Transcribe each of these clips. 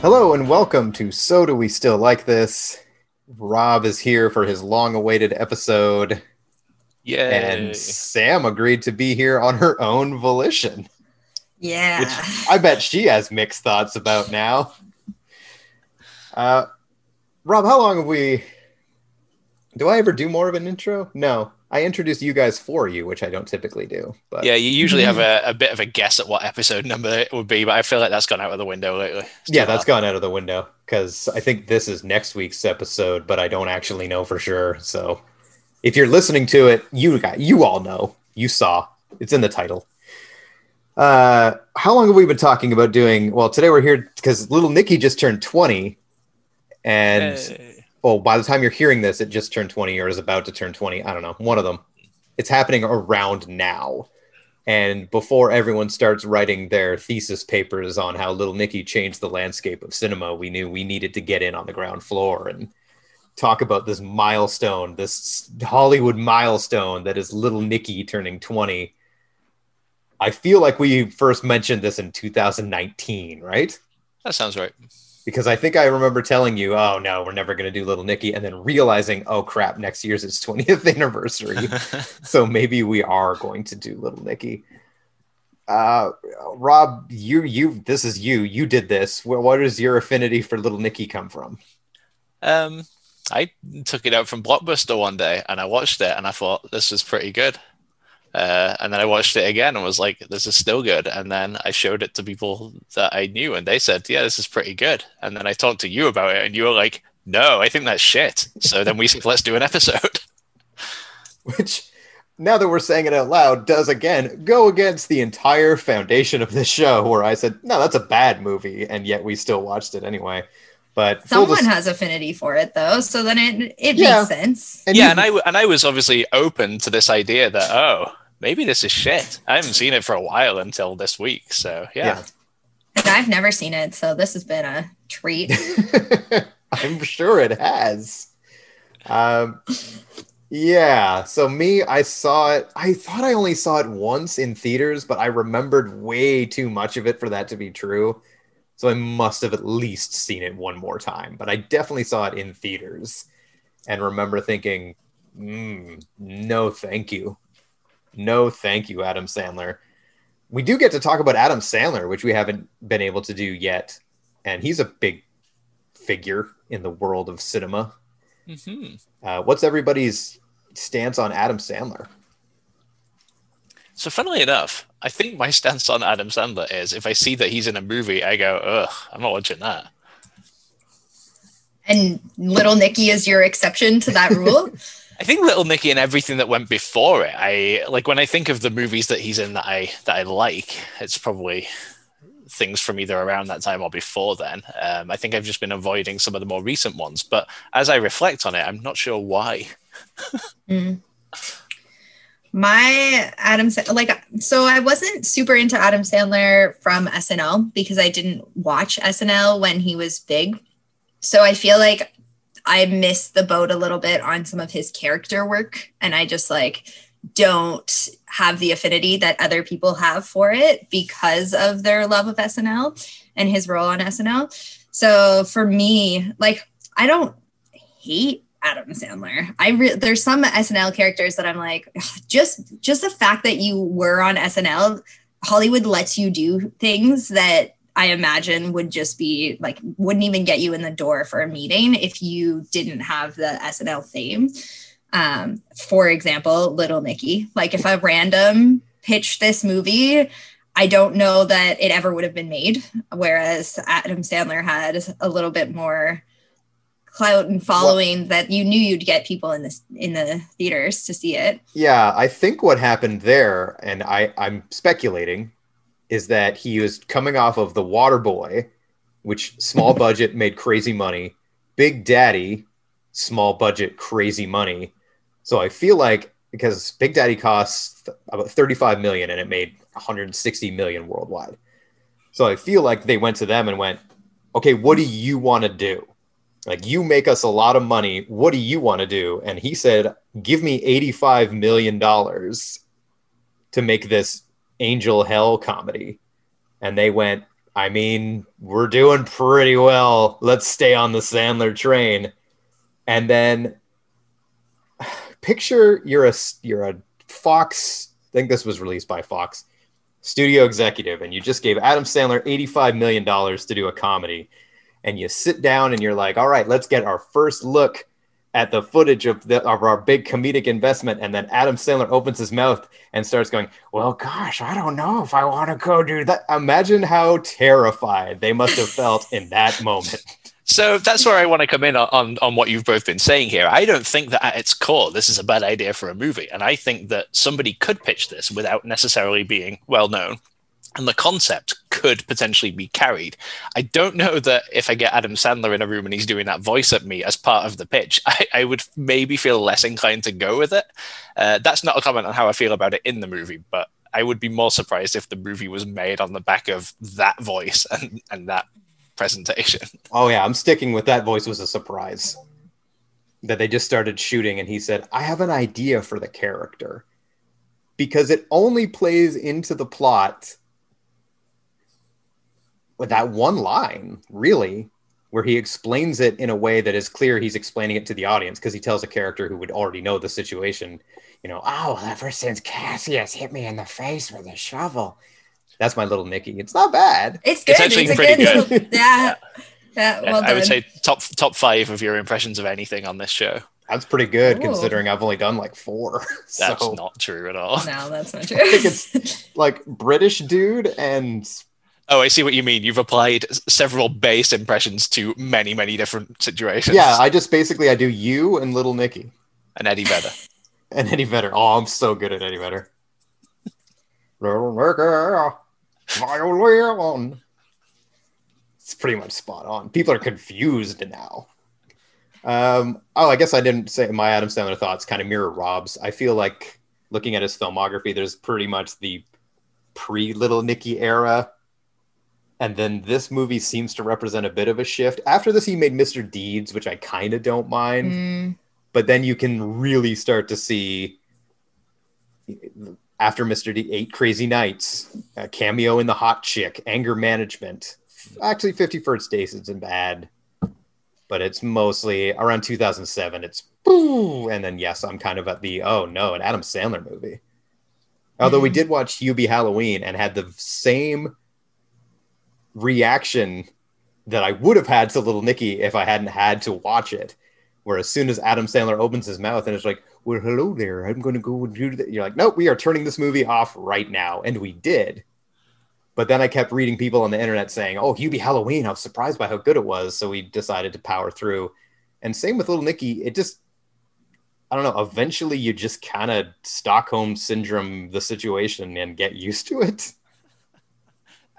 Hello and welcome to So Do We Still Like This? Rob is here for his long awaited episode, Yeah. and Sam agreed to be here on her own volition, Yeah. which I bet she has mixed thoughts about now. Uh, Rob, how long have we. Do I ever do more of an intro? No. I introduced you guys for you, which I don't typically do. But yeah, you usually have a, a bit of a guess at what episode number it would be, but I feel like that's gone out of the window lately. It's yeah, too that's hard. gone out of the window because I think this is next week's episode, but I don't actually know for sure. So if you're listening to it, you got you all know, you saw, it's in the title. Uh, how long have we been talking about doing? Well, today we're here because little Nicky just turned 20, and Yay. Well, by the time you're hearing this, it just turned 20 or is about to turn 20. I don't know, one of them. It's happening around now. And before everyone starts writing their thesis papers on how Little Nicky changed the landscape of cinema, we knew we needed to get in on the ground floor and talk about this milestone, this Hollywood milestone that is Little Nicky turning 20. I feel like we first mentioned this in 2019, right? that sounds right. Because I think I remember telling you, "Oh no, we're never going to do Little Nicky," and then realizing, "Oh crap, next year's its 20th anniversary, so maybe we are going to do Little Nicky." Uh, Rob, you you this is you. You did this. Where, what does your affinity for Little Nicky come from? um, I took it out from Blockbuster one day and I watched it and I thought this was pretty good. Uh, and then I watched it again and was like, this is still good. And then I showed it to people that I knew and they said, yeah, this is pretty good. And then I talked to you about it and you were like, no, I think that's shit. So then we said, let's do an episode. Which, now that we're saying it out loud, does again go against the entire foundation of this show. Where I said, "No, that's a bad movie," and yet we still watched it anyway. But Someone dis- has affinity for it though, so then it it Yeah. makes sense. and yeah, you- and I w- and I was obviously open to this idea that oh maybe this is shit. I haven't seen it for a while until this week, so yeah. Yeah. And I've never seen it, so this has been a treat. I'm sure it has. Um, yeah. So me, I saw it. I thought I only saw it once in theaters, but I remembered way too much of it for that to be true. So I must have at least seen it one more time. But I definitely saw it in theaters, and remember thinking, mm, "No, thank you, no, thank you, Adam Sandler." We do get to talk about Adam Sandler, which we haven't been able to do yet, and he's a big figure in the world of cinema. hmm Uh, what's everybody's stance on Adam Sandler? So funnily enough, I think my stance on Adam Sandler is if I see that he's in a movie, I go, ugh, I'm not watching that. and Little Nicky is your exception to that rule. I think Little Nicky and everything that went before it. I like when I think of the movies that he's in that I that I like. It's probably things from either around that time or before then. Um, I think I've just been avoiding some of the more recent ones. But as I reflect on it, I'm not sure why. Mm. My Adam like so I wasn't super into Adam Sandler from SNL because I didn't watch SNL when he was big. So I feel like I missed the boat a little bit on some of his character work and I just like don't have the affinity that other people have for it because of their love of SNL and his role on SNL. So for me, like I don't hate Adam Sandler. I re- there's some SNL characters that I'm like, just just the fact that you were on SNL, Hollywood lets you do things that I imagine would just be like wouldn't even get you in the door for a meeting if you didn't have the SNL fame. Um, for example, Little Nicky. Like if a random pitched this movie, I don't know that it ever would have been made. Whereas Adam Sandler had a little bit more clout and following that you knew you'd get people in this in the theaters to see it. Yeah, I think what happened there, and I, I'm speculating, is that he was coming off of The Water Boy, which small budget made crazy money. Big Daddy, small budget, crazy money. So I feel like because Big Daddy costs about 35 million and it made 160 million worldwide. So I feel like they went to them and went, okay, what do you want to do? Like, you make us a lot of money. What do you want to do? And he said, give me $85 million to make this angel hell comedy. And they went, I mean, we're doing pretty well. Let's stay on the Sandler train. And then picture you're a you're a Fox. I think this was released by Fox studio executive, and you just gave Adam Sandler eighty five million dollars to do a comedy, and you sit down and you're like, all right, let's get our first look at the footage of, the, of our big comedic investment. And then Adam Sandler opens his mouth and starts going, Well, gosh, I don't know if I want to go do that. Imagine how terrified they must have felt in that moment. So that's where I want to come in on, on what you've both been saying here. I don't think that at its core, this is a bad idea for a movie. And I think that somebody could pitch this without necessarily being well known. And the concept could potentially be carried. I don't know that if I get Adam Sandler in a room and he's doing that voice at me as part of the pitch, I, I would maybe feel less inclined to go with it. Uh, that's not a comment on how I feel about it in the movie, but I would be more surprised if the movie was made on the back of that voice and, and that presentation. Oh yeah, I'm sticking with that voice was a surprise. That they just started shooting and he said, "I have an idea for the character." Because it only plays into the plot that one line, really, where he explains it in a way that is clear he's explaining it to the audience because he tells a character who would already know the situation, you know, oh, ever since Cassius hit me in the face with a shovel, that's my little Nicky. It's not bad. It's good. It's actually a pretty little- good. yeah. Yeah, Yeah, well I would say top top five of your impressions of anything on this show. That's pretty good Ooh. considering I've only done like four. That's so not true at all. No, that's not true. I think it's like British dude and Oh, I see what you mean. You've applied several base impressions to many, many different situations. yeah, I just basically I do you and little Nicky and Eddie Vedder. and Eddie Vedder. Oh, I'm so good at Eddie Vedder. Little Nicky. It's pretty much spot on. People are confused now. Um, oh, I guess I didn't say my Adam Sandler thoughts kind of mirror Rob's. I feel like looking at his filmography, there's pretty much the pre Little Nicky era. And then this movie seems to represent a bit of a shift. After this, he made Mr. Deeds, which I kind of don't mind Mm, but then you can really start to see after Mr. D, Eight Crazy Nights, a cameo in The Hot Chick, Anger Management. Actually, 50 First Dates isn't bad, but it's mostly around 2007. It's boo, and then yes, I'm kind of at the oh no, an Adam Sandler movie. Although we Mhm. did watch Hubie Halloween and had the same reaction that I would have had to Little Nicky if I hadn't had to watch it. Where as soon as Adam Sandler opens his mouth and it's like, "Well, hello there, I'm going to go and do that," you're like, "Nope, we are turning this movie off right now," and we did. But then I kept reading people on the internet saying, "Oh, Hubie Halloween, I was surprised by how good it was," so we decided to power through. And same with Little Nicky, it just, I don't know. Eventually, you just kind of Stockholm syndrome the situation and get used to it.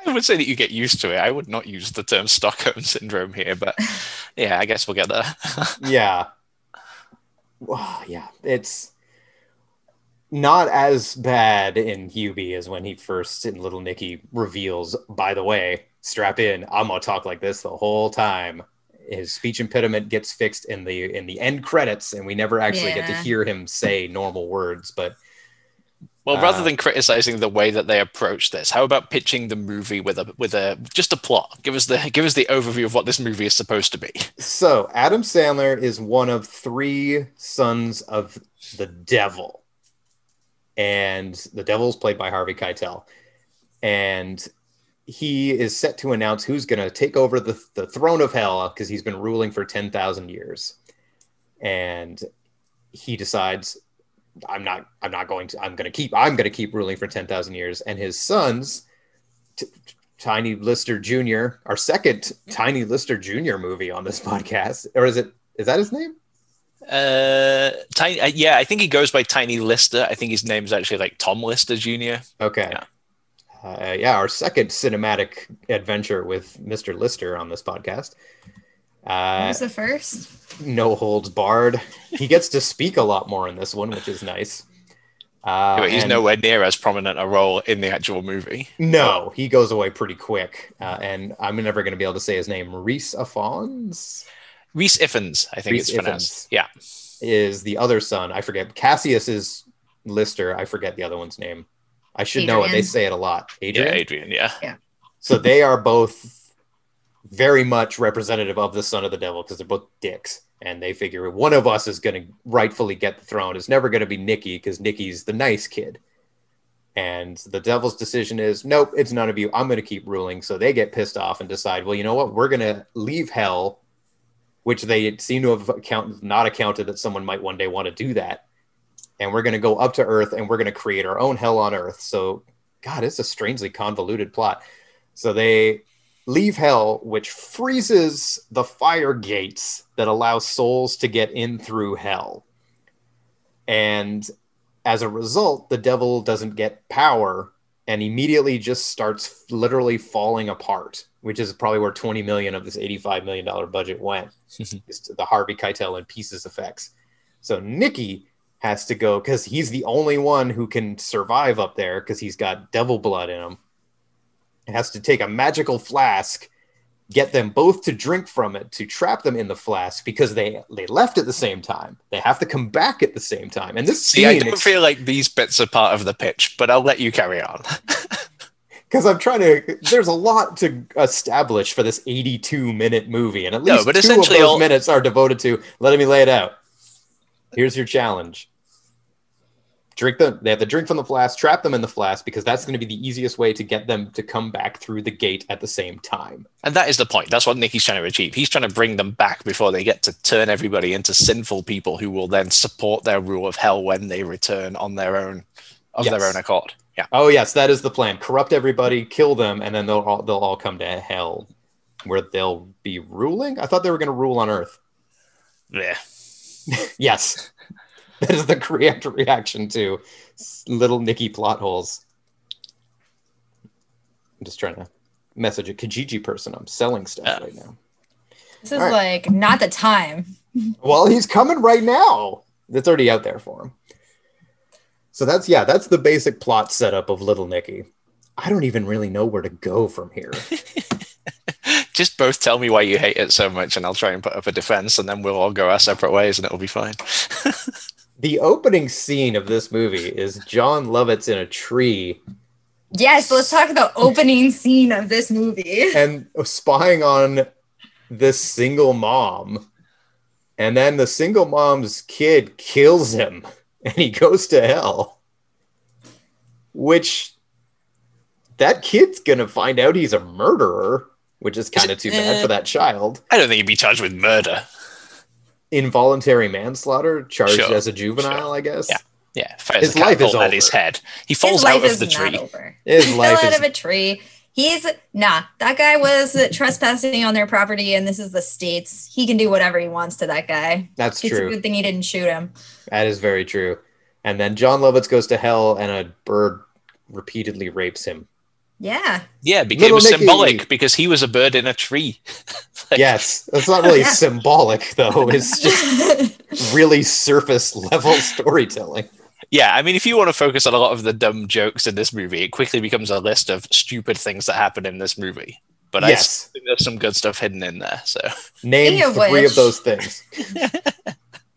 I would say that you get used to it. I would not use the term Stockholm syndrome here, but yeah, I guess we'll get there. yeah. Well, yeah, it's not as bad in Hubie as when he first in Little Nicky reveals, by the way, strap in, I'm gonna talk like this the whole time. His speech impediment gets fixed in the in the end credits, and we never actually get to hear him say normal words. But well, rather Uh, than criticizing the way that they approach this, how about pitching the movie with a with a just a plot? Give us the give us the overview of what this movie is supposed to be. So Adam Sandler is one of three sons of the devil, and the devil is played by Harvey Keitel, and he is set to announce who's going to take over the, the throne of hell because he's been ruling for 10,000 years. And he decides I'm not I'm not going to I'm going to keep I'm going to keep ruling for 10,000 years and his sons T- Tiny Lister Jr., our second Tiny Lister Jr. movie on this podcast or is it is that his name? Uh, tiny, uh, yeah, I think he goes by Tiny Lister. I think his name's actually like Tom Lister Jr. Okay. Yeah. uh, yeah, our second cinematic adventure with Mr. Lister on this podcast. What Uh, was the first? no holds barred. He gets to speak a lot more in this one, which is nice. Uh, but he's and- nowhere near as prominent a role in the actual movie. No, he goes away pretty quick, uh, and I'm never going to be able to say his name. Reese Afons Reese Iffens, I think Rhys it's pronounced. Ifans. Yeah. is the other son. I forget. Cassius is Lister. I forget the other one's name. I should know it. They say it a lot. Yeah, Adrian. Adrian, yeah. So they are both very much representative of the son of the devil because they're both dicks. And they figure one of us is going to rightfully get the throne. It's never going to be Nicky because Nicky's the nice kid. And the devil's decision is nope, it's none of you. I'm going to keep ruling. So they get pissed off and decide, well, you know what? We're going to leave hell, which they seem to have account- not accounted that someone might one day want to do that. And we're going to go up to earth and we're going to create our own hell on earth. So, God, it's a strangely convoluted plot. So they leave hell, which freezes the fire gates that allow souls to get in through hell. And as a result, the devil doesn't get power and immediately just starts literally falling apart, which is probably where 20 million of this 85 million dollar budget went. the Harvey Keitel and pieces effects. So Nicky has to go because he's the only one who can survive up there because he's got devil blood in him. Has to take a magical flask, get them both to drink from it to trap them in the flask because they they left at the same time. They have to come back at the same time. And this See, I don't feel like these bits are part of the pitch, but I'll let you carry on. because I'm trying to. There's a lot to establish for this 82 minute movie, and at No, least but two of those all- minutes are devoted to letting me lay it out. Here's your challenge. Drink them. They have to drink from the flask, trap them in the flask, because that's going to be the easiest way to get them to come back through the gate at the same time. And that is the point. That's what Nicky's trying to achieve. He's trying to bring them back before they get to turn everybody into sinful people who will then support their rule of hell when they return on their own of Yes. their own accord. Yeah. Oh yes, that is the plan. Corrupt everybody, kill them, and then they'll all, they'll all come to hell, where they'll be ruling. I thought they were going to rule on Earth. Yeah. Yes, that is the correct reaction to little Nicky plot holes. I'm just trying to message a Kijiji person. I'm selling stuff Yeah. right now. This is All right. like not the time. Well, he's coming right now. It's already out there for him. So that's yeah, that's the basic plot setup of Little Nicky. I don't even really know where to go from here. Just both tell me why you hate it so much and I'll try and put up a defense and then we'll all go our separate ways and it'll be fine. The opening scene of this movie is Jon Lovitz in a tree Yes, let's talk the opening scene of this movie. and spying on this single mom. And then the single mom's kid kills him and he goes to hell. Which that kid's gonna find out he's a murderer, which is kind of too bad for that child. I don't think he'd be charged with murder. Involuntary manslaughter, charged Sure, as a juvenile, sure. I guess. Yeah. Yeah, fires His the life is catapult at his over. head. He His falls life out of is the not tree. over. His life fell out is of a tree. He's nah. That guy was trespassing on their property, and this is the states. He can do whatever he wants to that guy. that's It's a true. good thing he didn't shoot him. That is very true. And then Jon Lovitz goes to hell and a bird repeatedly rapes him. Yeah. Yeah, because it Little was Nicky. symbolic because he was a bird in a tree. Like, Yes, that's not really Yeah. symbolic though. It's just really surface level storytelling. Yeah, I mean, if you want to focus on a lot of the dumb jokes in this movie, it quickly becomes a list of stupid things that happen in this movie. But I yes, still think there's some good stuff hidden in there. So name of three which- of those things.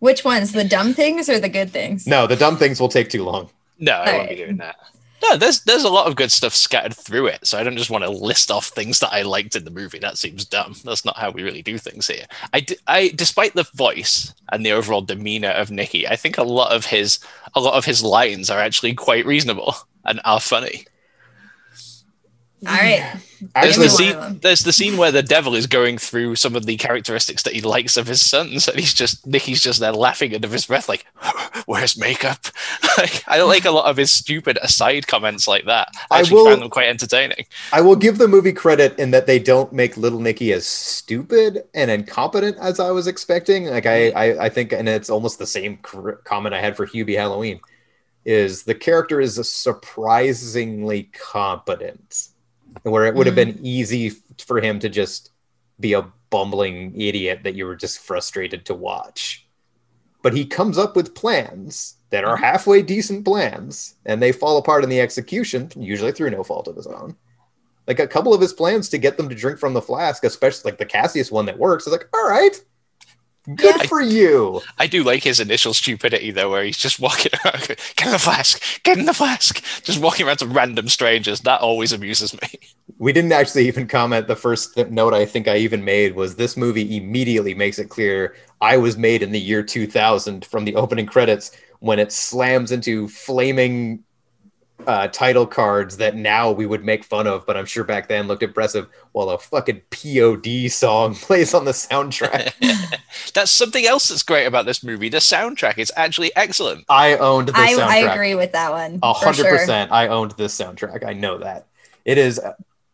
Which ones? The dumb things or the good things? No, the dumb things will take too long. no, I won't be doing that. No, there's there's a lot of good stuff scattered through it. So I don't just want to list off things that I liked in the movie. That seems dumb. That's not how we really do things here. I, I despite the voice and the overall demeanor of Nicky, I think a lot of his a lot of his lines are actually quite reasonable and are funny. All right. There's the scene. There's the scene where the devil is going through some of the characteristics that he likes of his sons, and he's just Nicky's just there laughing under his breath, like, "Where's makeup?" like, I like a lot of his stupid aside comments like that. I I actually will- found them quite entertaining. I will give the movie credit in that they don't make Little Nicky as stupid and incompetent as I was expecting. Like I, I, I think, and it's almost the same cor- comment I had for Hubie Halloween. is the character is surprisingly competent, where it would have mm-hmm. been easy for him to just be a bumbling idiot that you were just frustrated to watch. But he comes up with plans that are mm-hmm. halfway decent plans, and they fall apart in the execution, usually through no fault of his own. Like a couple of his plans to get them to drink from the flask, especially like the Cassius one that works, is like, all right, good Yeah. for you. I do like his initial stupidity though, where he's just walking around, get in the flask, get in the flask, just walking around to random strangers. That always amuses me. We didn't actually even comment. The first note I think I even made was this movie immediately makes it clear I was made in the year 2000 from the opening credits when it slams into flaming uh, title cards that now we would make fun of, but I'm sure back then looked impressive while a fucking POD song plays on the soundtrack. That's something else that's great about this movie. The soundtrack is actually excellent. I owned the I, soundtrack. I agree with that one. A hundred percent. I owned this soundtrack. I know that. It is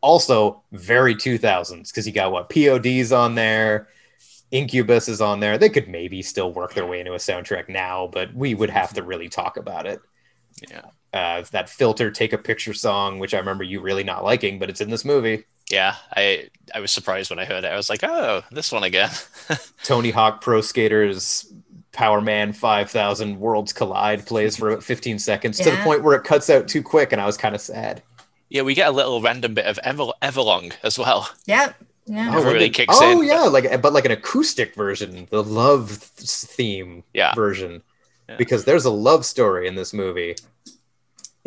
also very 2000s because you got what PODs on there, Incubus is on there. They could maybe still work their way into a soundtrack now, but we would have to really talk about it. Yeah. Uh, that filter take a picture song, which I remember you really not liking, but it's in this movie. Yeah, I I was surprised when I heard it. I was like, oh, this one again. Tony Hawk Pro Skaters Power Man 5000 Worlds Collide plays for about 15 seconds to the point where it cuts out too quick, and I was kind of sad. yeah, we get a little random bit of Ever- Everlong as well. Yep. Yeah. Never what really did- kicks oh, in, yeah, like but like an acoustic version, the love theme Yeah. version, Yeah. because there's a love story in this movie,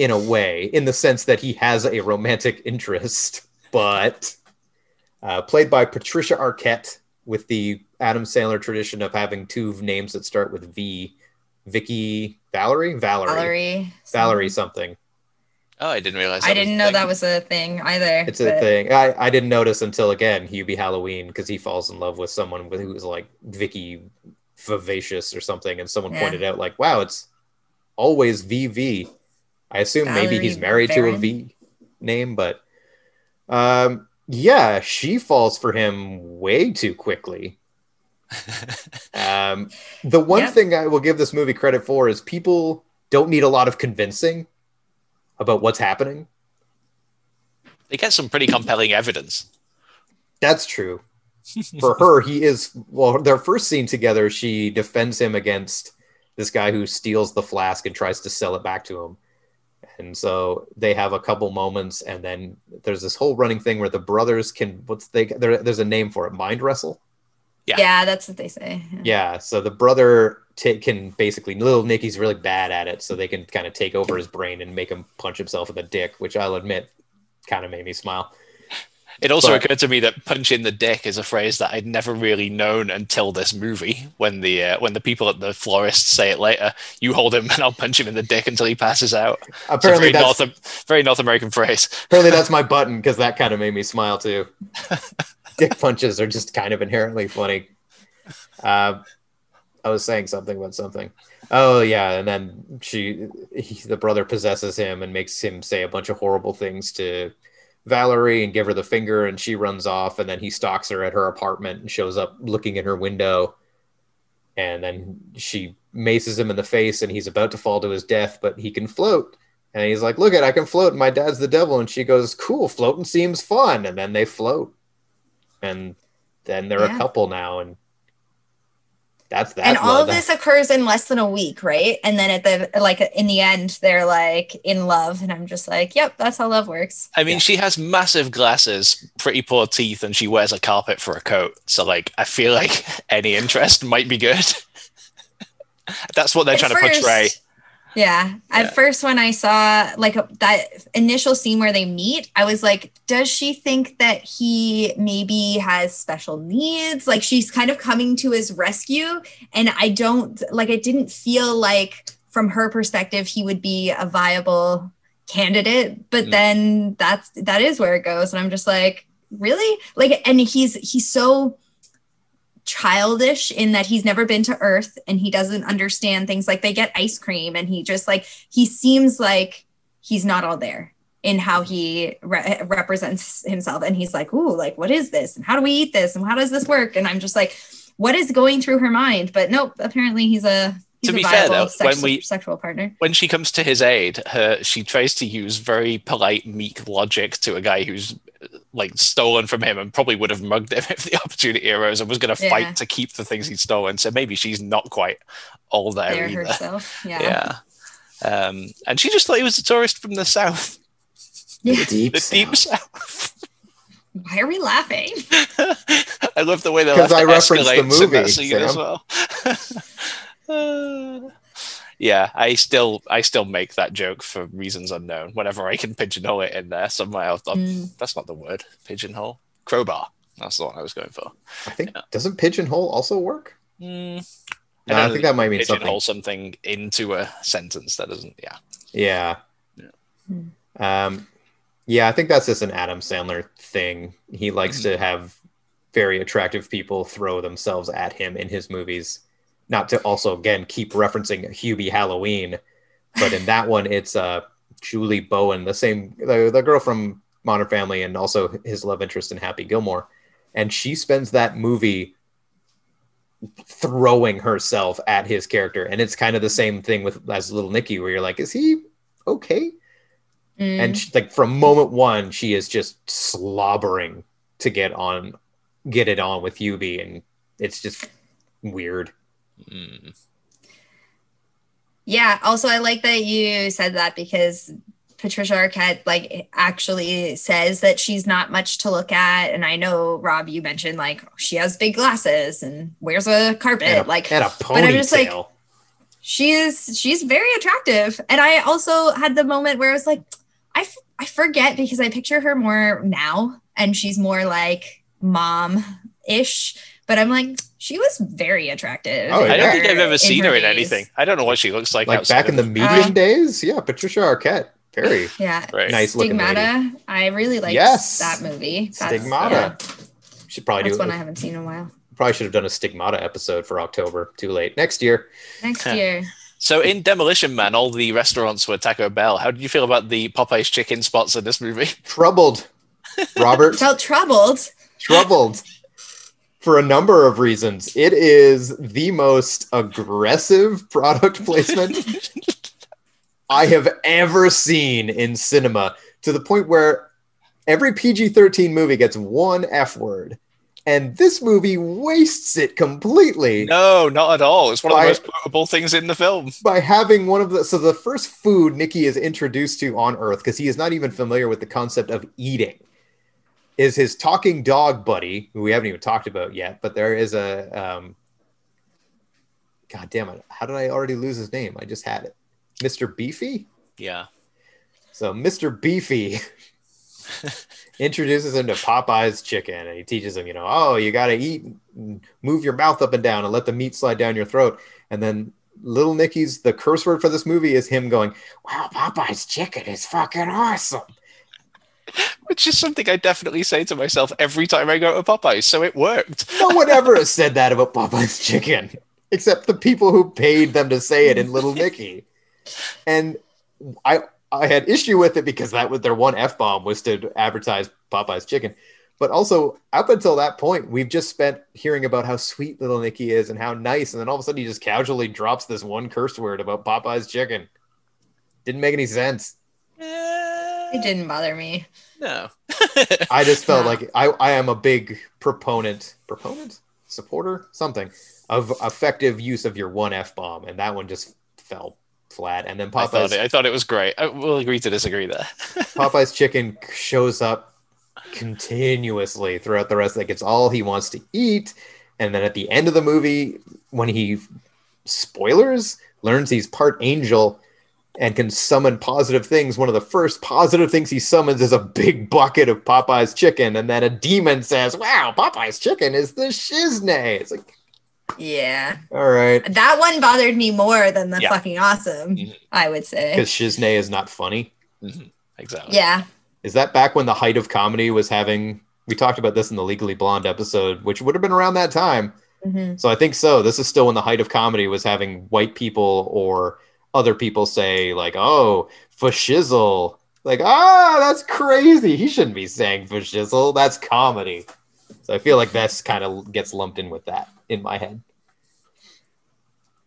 in a way, in the sense that he has a romantic interest, but uh, played by Patricia Arquette with the Adam Sandler tradition of having two names that start with V, Vicky Valerie Valerie Valerie. Valerie something. Oh, I didn't realize. I that was didn't know thing. that was a thing either. It's a thing. I, I didn't notice until again Hubie Halloween because he falls in love with someone with who's like Vicky Vivacious or something, and someone Yeah. pointed out like, "Wow, it's always VV." I assume maybe he's married to a V name, but um, yeah, she falls for him way too quickly. Um, the one Yep. thing I will give this movie credit for is people don't need a lot of convincing about what's happening. They get some pretty compelling evidence. That's true. For her, he is well. Their first scene together, she defends him against this guy who steals the flask and tries to sell it back to him. And so they have a couple moments, and then there's this whole running thing where the brothers can what's they there, there's a name for it, mind wrestle. Yeah. Yeah, that's what they say. Yeah, so the brother ta can basically little Nicky's really bad at it, so they can kind of take over his brain and make him punch himself in the dick, which I'll admit kind of made me smile. It also But- occurred to me that "punch in the dick" is a phrase that I'd never really known until this movie. When the uh, when the people at the florist say it later, you hold him and I'll punch him in the dick until he passes out. It's a Apparently, very that's North very North American phrase. Apparently that's my button because that kind of made me smile too. Dick punches are just kind of inherently funny. Uh, I was saying something about something. Oh yeah, and then she, he, the brother possesses him and makes him say a bunch of horrible things to Valerie and give her the finger, and she runs off. And then he stalks her at her apartment and shows up looking in her window. And then she maces him in the face, and he's about to fall to his death, but he can float. And he's like, "Look at, I can float. My dad's the devil." And she goes, "Cool, floating seems fun." And then they float, and then they're a couple now, and that's that. and all love. of this occurs in less than a week, right? And then at the like in the end, they're like in love, and I'm just like, yep, that's how love works. I mean, Yeah. she has massive glasses, pretty poor teeth, and she wears a carpet for a coat. So, like, I feel like any interest might be good. That's what they're At trying to portray. Yeah. At Yeah. first, when I saw like that initial scene where they meet, I was like, does she think that he maybe has special needs? Like she's kind of coming to his rescue. And I don't like, it didn't feel like from her perspective, he would be a viable candidate. But Mm. then that's, that is where it goes. And I'm just like, really? Like, and he's, he's so, childish in that he's never been to earth and he doesn't understand things. Like they get ice cream and he just like he seems like he's not all there in how he re- represents himself. And he's like ooh like what is this? And how do we eat this? And how does this work? And i'm just like what is going through her mind? But nope apparently he's a To a be fair, though, sex- when we- sexual partner. when she comes to his aid, her she tries to use very polite, meek logic to a guy who's uh, like stolen from him and probably would have mugged him if the opportunity arose and was going to Yeah. fight to keep the things he'd stolen. So maybe she's not quite all there, There either. herself. Yeah. Yeah. Um, and she just thought he was a tourist from the south, Yeah. Deep the deep South. south. Why are we laughing? I love the way they 'Cause left I the referenced the movie, that as well. Yeah, I still I still make that joke for reasons unknown. Whenever I can pigeonhole it in there somewhere, I'll, I'll- Mm. that's not the word. Pigeonhole, crowbar. That's the one I was going for. I think doesn't pigeonhole also work? Mm, No, I don't think that might mean something. pigeonhole something into a sentence that doesn't. Yeah. Yeah. Hmm. Um, yeah, I think that's just an Adam Sandler thing. He likes to have very attractive people throw themselves at him in his movies. Not to also again keep referencing Hubie Halloween, but in that one it's uh Julie Bowen, the same the, the girl from Modern Family and also his love interest in Happy Gilmore. And she spends that movie throwing herself at his character. And it's kind of the same thing with as little Nicky, where you're like, is he okay? Mm. and she, like from moment one she is just slobbering to get on get it on with Hubie and it's just weird Mm. Yeah. Also, I like that you said that because Patricia Arquette like actually says that she's not much to look at, and I know Rob, you mentioned like she has big glasses and wears a carpet, and a, like and a but I'm just like- ponytail she is she's very attractive and i also had the moment where i was like I, f- I forget because i picture her more now and she's more like mom ish but i'm like she was very attractive Oh, I don't think I've ever seen her in anything. I don't know what she looks like. like back in the medium Uh, days yeah Patricia Arquette very yeah right. nice looking lady. stigmata i really liked Yes. that movie That's- stigmata yeah, should probably that's do one i haven't seen in a while probably should have done a stigmata episode for October too late next year next Huh. year So in Demolition Man, all the restaurants were Taco Bell. How did you feel about the Popeyes chicken spots in this movie? troubled Robert felt troubled troubled for a number of reasons. It is the most aggressive product placement I have ever seen in cinema to the point where every PG 13 movie gets one F word. And this movie wastes it completely No, not at all. It's one of the most quotable things in the film. by having one of the. So, the first food Nicky is introduced to on Earth, because he is not even familiar with the concept of eating, is his talking dog buddy, who we haven't even talked about yet. But there is a. Um, God damn it. How did I already lose his name? I just had it. Mr. Beefy? Yeah. So Mr. Beefy introduces him to Popeye's chicken and he teaches him, you know, oh, you got to eat, and move your mouth up and down and let the meat slide down your throat. And then Little Nicky's, the curse word for this movie is him going, wow, Popeye's chicken is fucking awesome. Which is something I definitely say to myself every time I go to Popeyes. So it worked. No one ever has said that about Popeye's chicken, except the people who paid them to say it in Little Nicky. And I I had issue with it because that was their one F bomb was to advertise Popeye's chicken. But also up until that point, we've just spent hearing about how sweet little Nicky is and how nice, and then all of a sudden he just casually drops this one curse word about Popeye's chicken. Didn't make any sense. Eh, it didn't bother me No. I just felt No. like I, I am a big proponent, proponent, supporter, something of effective use of your one F bomb, and that one just fell flat. And then I thought it, I thought it was great. I will agree to disagree there. Popeye's chicken shows up continuously throughout the rest. Like it's all he wants to eat. And then at the end of the movie, when he spoilers learns he's part angel and can summon positive things, one of the first positive things he summons is a big bucket of Popeye's chicken. And then a demon says, Wow, Popeye's chicken is the shiznay. It's like, yeah all right. that one bothered me more than the Yeah. fucking awesome Mhm. i would say Because shiznay is not funny. Mhm. Exactly. yeah Is that back when the height of comedy was having? We talked about this in the Legally Blonde episode, which would have been around that time. Mhm. So I think so. This is still when the height of comedy was having white people or other people say like, "Oh, for shizzle," like, "Ah, that's crazy. He shouldn't be saying for shizzle. That's comedy." So I feel like that's kind of gets lumped in with that in my head.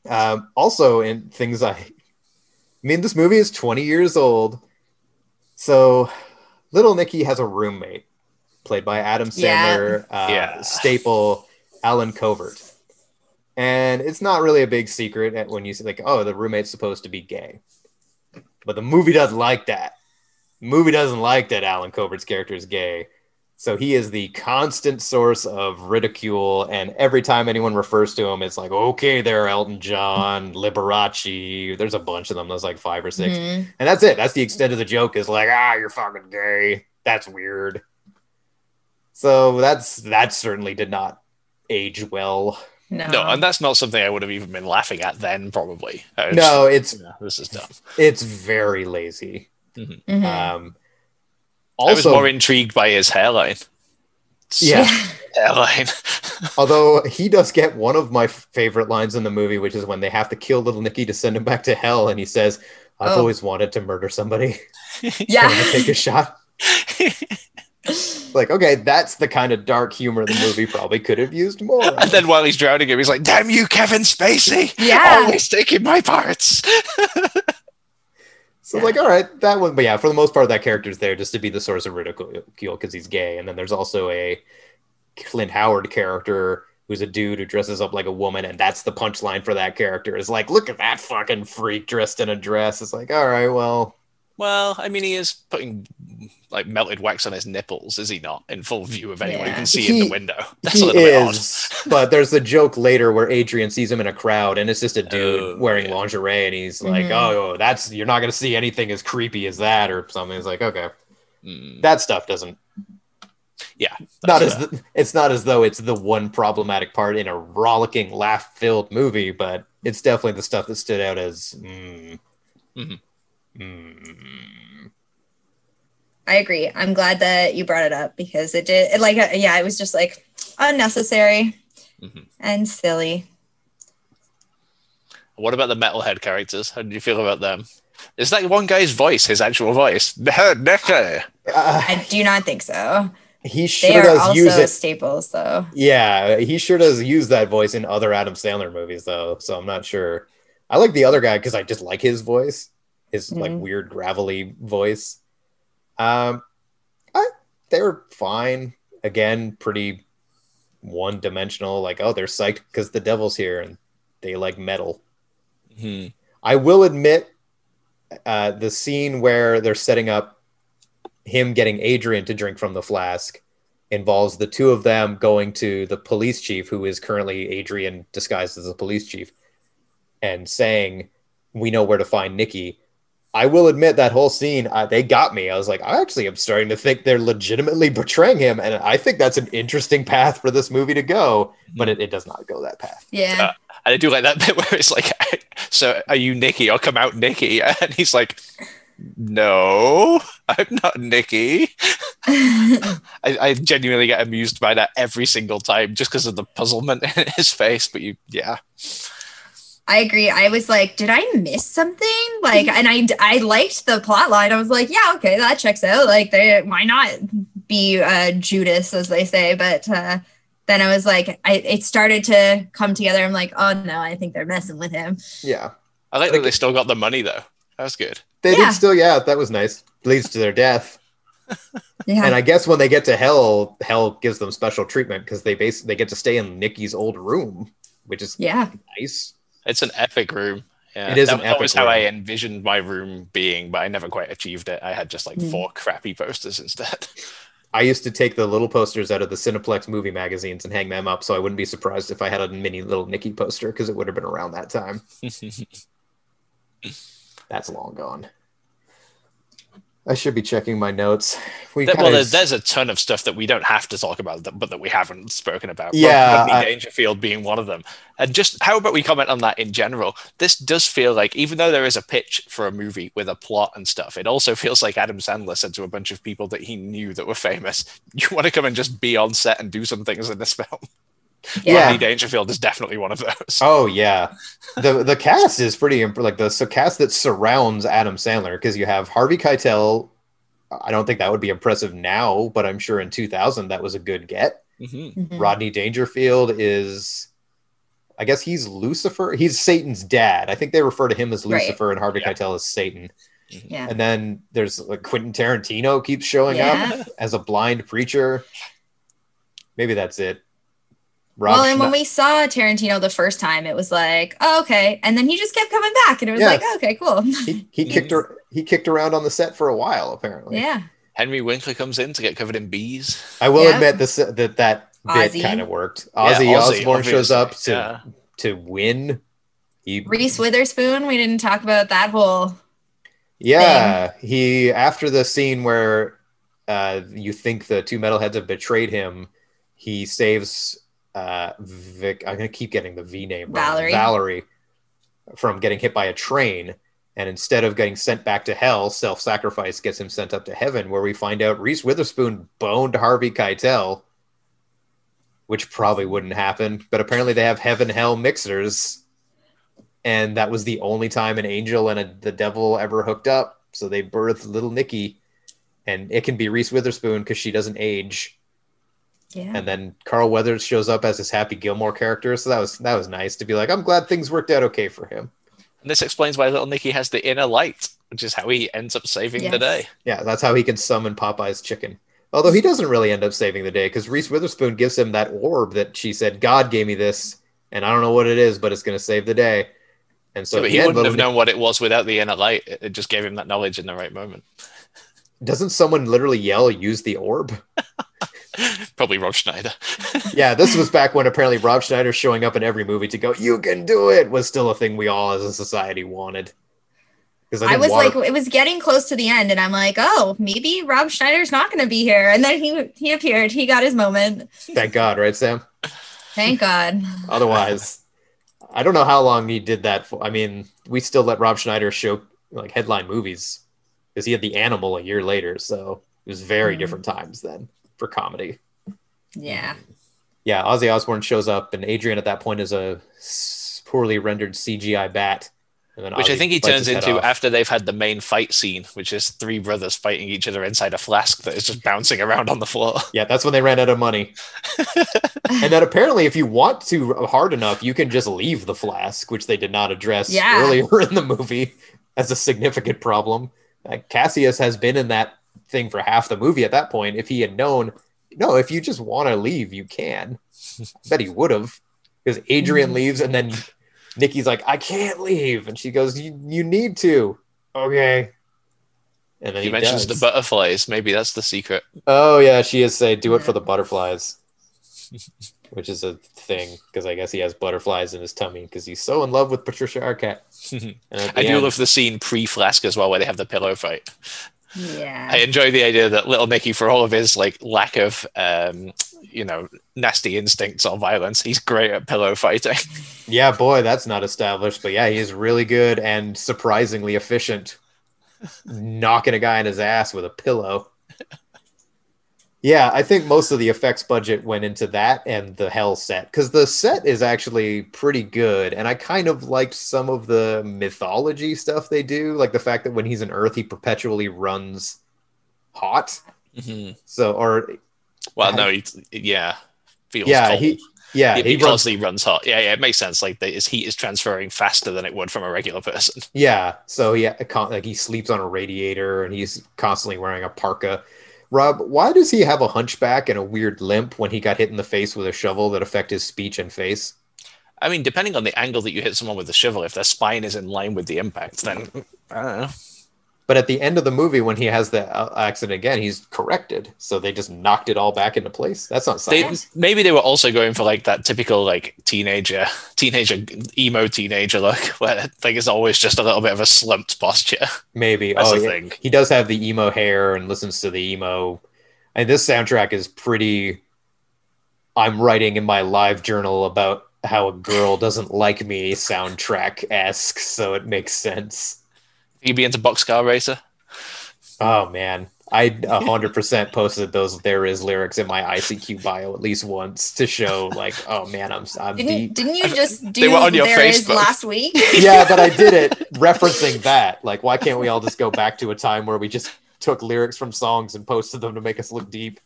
Um, also, in things I, I mean, this movie is 20 years old. So, little Nicky has a roommate played by Adam Yeah. Sandler, uh, Yeah. staple Allen Covert. And it's not really a big secret when you say, like, oh, the roommate's supposed to be gay. But the movie doesn't like that. The movie doesn't like that Allen Covert's character is gay. So he is the constant source of ridicule, and every time anyone refers to him, it's like, okay, there, Elton John, Liberace. There's a bunch of them. There's like five or 6 Mhm. and that's it. That's the extent of the joke. Is like, ah, you're fucking gay. That's weird. So that's that certainly did not age well. No. No, and that's not something I would have even been laughing at then, probably. Was No, it's "Yeah, this is dumb. it's very lazy. Mhm. Um, I was more intrigued by his hairline. Yeah. hairline. although he does get one of my favorite lines in the movie, which is when they have to kill little Nicky to send him back to hell, and he says, "I've Oh. always wanted to murder somebody. yeah. Take a shot?" Like, okay, that's the kind of dark humor the movie probably could have used more. and then while he's drowning him, he's like, "Damn you, Kevin Spacey! Yeah. always taking my parts." So like, all right, that one, but yeah, for the most part, that character's there just to be the source of ridicule because he's gay. And then there's also a Clint Howard character who's a dude who dresses up like a woman, and that's the punchline for that character is like, look at that fucking freak dressed in a dress. It's like, all right, well, Well, I mean, he is putting like melted wax on his nipples, is he not? In full view of anyone who Yeah. can see in the window. That's he a little bit odd. is. but there's a joke later where Adrian sees him in a crowd, and it's just a dude Oh, wearing yeah. lingerie, and he's like, Mhm. oh, that's you're not gonna see anything as creepy as that or something. It's like, okay, Mm, that stuff doesn't yeah, not as fair. the, it's not as though it's the one problematic part in a rollicking laugh filled movie but it's definitely the stuff that stood out as mm, Mhm. Mm. I agree. I'm glad that you brought it up because it did it like uh, yeah, it was just like unnecessary Mhm. and silly. What about the metalhead characters? How did you feel about them? Is that one guy's voice his actual voice? Nicky. Uh, I do not think so. he They sure are does use also it staples though. yeah he sure does use that voice in other adam sandler movies though so i'm not sure i like the other guy because i just like his voice his like Mhm. weird gravelly voice um I, they were fine again pretty one dimensional like oh they're psyched because the devil's here and they like metal Hmm. I will admit, uh, the scene where they're setting up him getting Adrian to drink from the flask involves the two of them going to the police chief, who is currently Adrian disguised as a police chief, and saying, "We know where to find Nicky." I will admit that whole scene, uh, they got me. I was like, I actually am starting to think they're legitimately betraying him, and I think that's an interesting path for this movie to go. But it, it does not go that path. Yeah. Uh, And I do like that bit where it's like, "So are you Nicky? I'll come out Nicky?" And he's like, "No, I'm not Nicky." I, I genuinely get amused by that every single time, just because of the puzzlement in his face. But you, yeah, I agree. I was like, did I miss something? Like, and I I liked the plot line. I was like, yeah, okay, that checks out. Like, they why not be uh, Judas, as they say? But uh, then I was like, I it started to come together. I'm like, oh no, I think they're messing with him. Yeah. I like that they still got the money though. That was good. They Yeah. did still, yeah, that was nice. Leads to their death. Yeah. And I guess when they get to hell, hell gives them special treatment because they base they get to stay in Nicky's old room, which is yeah. nice. It's an epic room. Yeah, It is that, an that epic was how I envisioned my room being, but I never quite achieved it. I had just like Mm. four crappy posters instead. I used to take the little posters out of the Cineplex movie magazines and hang them up, so I wouldn't be surprised if I had a mini little Nicky poster because it would have been around that time. That's long gone. I should be checking my notes. We well, there's, there's a ton of stuff that we don't have to talk about, but that we haven't spoken about. Yeah, Rodney I- Dangerfield being one of them. And just how about we comment on that in general? This does feel like, even though there is a pitch for a movie with a plot and stuff, it also feels like Adam Sandler said to a bunch of people that he knew that were famous, "You want to come and just be on set and do some things in this film." Yeah. Rodney Dangerfield is definitely one of those. Oh yeah, the the cast is pretty imp- like the so cast that surrounds Adam Sandler because you have Harvey Keitel. I don't think that would be impressive now, but I'm sure in 2000 that was a good get. Mhm. Mhm. Rodney Dangerfield is I guess he's Lucifer. He's Satan's dad. I think they refer to him as Right. Lucifer and Harvey Yeah. Keitel as Satan. Yeah. And then there's like Quentin Tarantino keeps showing Yeah. up as a blind preacher. Maybe that's it. Rob well, and when we saw Tarantino the first time, it was like, oh, okay. And then he just kept coming back, and it was Yeah. like, oh, okay, cool. he, he kicked her, he kicked around on the set for a while. Apparently, yeah. Henry Winkler comes in to get covered in bees. I will Yeah. admit this that that bit kind of worked. Ozzy, Ozzy, Osbourne shows up to yeah. to win. He, Reese Witherspoon, we didn't talk about that whole. yeah, he after the scene where uh, you think the two metalheads have betrayed him, he saves uh, Vic. I'm gonna keep getting the V name wrong. Valerie. Valerie from getting hit by a train. And instead of getting sent back to hell, self sacrifice gets him sent up to heaven, where we find out Reese Witherspoon boned Harvey Keitel, which probably wouldn't happen. But apparently, they have heaven hell mixers. And that was the only time an angel and a, the devil ever hooked up. So they birthed little Nicky. And it can be Reese Witherspoon because she doesn't age. Yeah. And then Carl Weathers shows up as his Happy Gilmore character. So that was that was nice to be like, I'm glad things worked out okay for him. And this explains why little Nicky has the inner light, which is how he ends up saving the day. Yeah, that's how he can summon Popeye's chicken. Although he doesn't really end up saving the day because Reese Witherspoon gives him that orb that she said, God gave me this, and I don't know what it is, but it's going to save the day. And so So but he wouldn't have little- known what it was without the inner light. It it just gave him that knowledge in the right moment. doesn't someone literally yell, use the orb? Probably Rob Schneider. yeah, this was back when apparently Rob Schneider showing up in every movie to go, you can do it, was still a thing we all as a society wanted. Because I was like, it was getting close to the end, and I'm like, oh, maybe Rob Schneider's not going to be here. And then he he appeared. He got his moment. thank God, right, Sam? Thank God. Otherwise, I don't know how long he did that for. I mean, we still let Rob Schneider show like headline movies because he had the animal a year later. So it was very Mhm. different times then for comedy. Yeah. Yeah, Ozzy Osbourne shows up, and Adrian at that point is a poorly rendered CGI bat. And then Which I think he turns into off. after they've had the main fight scene, which is three brothers fighting each other inside a flask that is just bouncing around on the floor. Yeah, that's when they ran out of money. and then apparently, if you want to hard enough, you can just leave the flask, which they did not address Yeah. earlier in the movie as a significant problem. Uh, Cassius has been in that thing for half the movie at that point. If he had known, no, if you just want to leave, you can. I bet he would have. Because Adrian Mhm. leaves, and then Nicky's like, I can't leave. And she goes, You, you need to. Okay. And then He he, mentions does. the butterflies. Maybe that's the secret. Oh yeah, she is say do it for the butterflies, which is a thing because I guess he has butterflies in his tummy because he's so in love with Patricia Arquette. I the do end- love the scene pre-flask as well, where they have the pillow fight. Yeah. I enjoy the idea that little Nicky, for all of his like lack of, um, you know, nasty instincts or violence, he's great at pillow fighting. Yeah, boy, that's not established, but yeah, he is really good and surprisingly efficient, knocking a guy in his ass with a pillow. Yeah, I think most of the effects budget went into that and the hell set because the set is actually pretty good, and I kind of liked some of the mythology stuff they do, like the fact that when he's in Earth, he perpetually runs hot. Mhm. So, or Well, no, he, yeah, feels yeah, cold. he yeah Yeah, he runs he runs hot. Yeah, yeah, it makes sense. Like the, his heat is transferring faster than it would from a regular person. Yeah, so yeah, like he sleeps on a radiator and he's constantly wearing a parka. Rob, why does he have a hunchback and a weird limp when he got hit in the face with a shovel that affect his speech and face? I mean, depending on the angle that you hit someone with the shovel, if their spine is in line with the impact, then I don't know. But at the end of the movie, when he has the uh, accident again, he's corrected. So they just knocked it all back into place. That's not They, maybe they were also going for like that typical like teenager, teenager emo teenager look, where like it's always just a little bit of a slumped posture. Maybe. That's oh, yeah. He does have the emo hair and listens to the emo. And this soundtrack is pretty. I'm writing in my live journal about how a girl doesn't like me soundtrack esque, so it makes sense. You be into Boxcar Racer? Oh man, I 100% posted those there is lyrics in my ICQ bio at least once to show like, oh man, I'm I'm Didn't deep. didn't you just do were on your there is Facebook. last week? yeah, but I did it referencing that. Like, why can't we all just go back to a time where we just took lyrics from songs and posted them to make us look deep?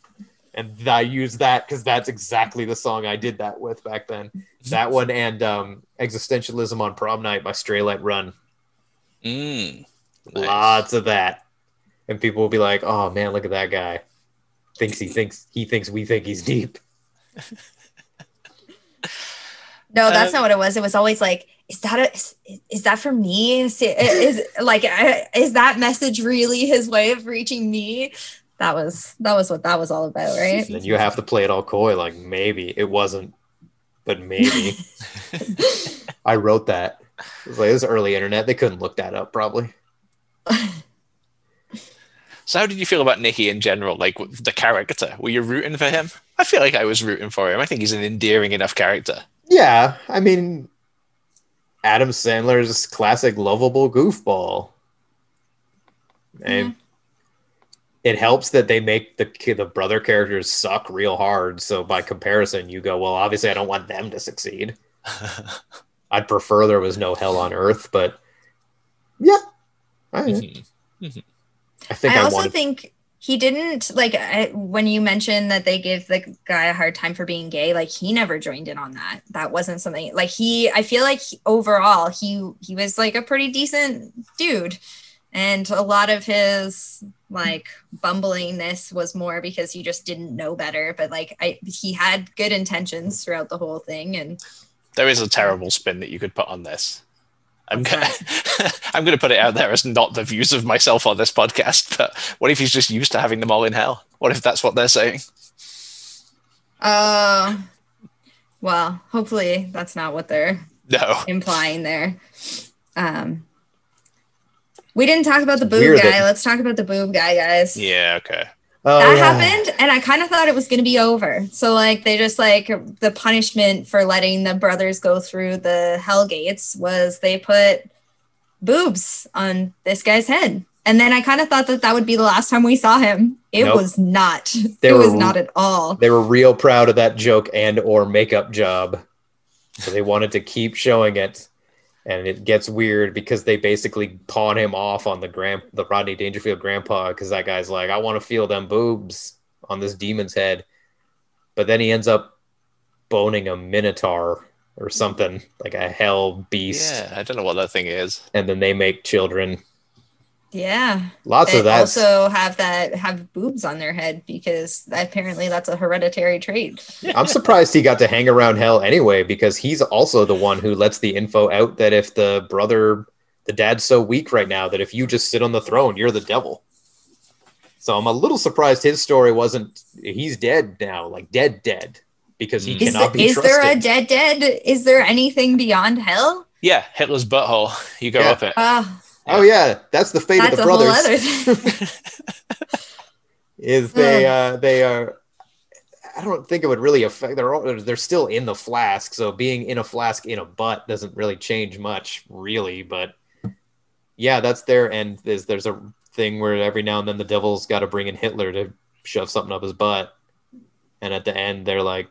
and I use that because that's exactly the song I did that with back then. That one and um, "Existentialism on Prom Night" by Straylight Run. Mm, nice. Lots of that, and people will be like, "Oh man, look at that guy! Thinks he thinks he thinks we think he's deep." No, that's Uh, not what it was. It was always like, is that a, is, is that for me? Is, is like, is that message really his way of reaching me? That was that was what that was all about, right? And then you have to play it all coy, like maybe it wasn't, but maybe. I wrote that. It was like this early internet. They couldn't look that up, probably. So, how did you feel about Nicky in general? Like the character, were you rooting for him? I feel like I was rooting for him. I think he's an endearing enough character. Yeah, I mean, Adam Sandler's classic lovable goofball. And mm-hmm. it helps that they make the the brother characters suck real hard. So by comparison, you go, well, obviously, I don't want them to succeed. I'd prefer there was no hell on earth, but yeah, I, Mhm. I think I I, also wanted. think he didn't like I, when you mentioned that they give the guy a hard time for being gay. Like he never joined in on that. That wasn't something like he. I feel like he- overall he he was like a pretty decent dude, and a lot of his like bumblingness was more because he just didn't know better. But like I, he had good intentions throughout the whole thing, and There is a terrible spin that you could put on this. I'm gonna, I'm going to put it out there as not the views of myself on this podcast, but what if he's just used to having them all in hell? What if that's what they're saying? uh, well, hopefully that's not what they're No. implying there. Um, we didn't talk about the boob Weird guy. that- Let's talk about the boob guy, guys. Yeah. Okay. Oh, that yeah. happened, and I kind of thought it was going to be over. So, like, they just like the punishment for letting the brothers go through the hell gates was they put boobs on this guy's head. And then I kind of thought that that would be the last time we saw him. It Nope. was not. They it were- was not at all. They were real proud of that joke and or makeup job. So they wanted to keep showing it. And it gets weird because they basically pawn him off on the grand the Rodney Dangerfield grandpa because that guy's like, I want to feel them boobs on this demon's head. But then he ends up boning a minotaur or something, like a hell beast. Yeah. I don't know what that thing is. And then they make children. Yeah. Lots They of that. also have that have boobs on their head because apparently that's a hereditary trait. I'm surprised he got to hang around hell anyway, because he's also the one who lets the info out that if the brother, the dad's so weak right now that if you just sit on the throne, you're the devil. So I'm a little surprised his story wasn't he's dead now, like dead, dead, because he Mm. Is, cannot the- be is there a dead dead? Is there anything beyond hell? Yeah. Hitler's butthole. You go Yeah. up it. Uh, oh yeah, that's the fate that's of a the whole brothers. other thing. is they uh they are I don't think it would really affect they're all, they're still in the flask so being in a flask in a butt doesn't really change much really but yeah that's their end. there's there's a thing where every now and then the devil's got to bring in Hitler to shove something up his butt and at the end they're like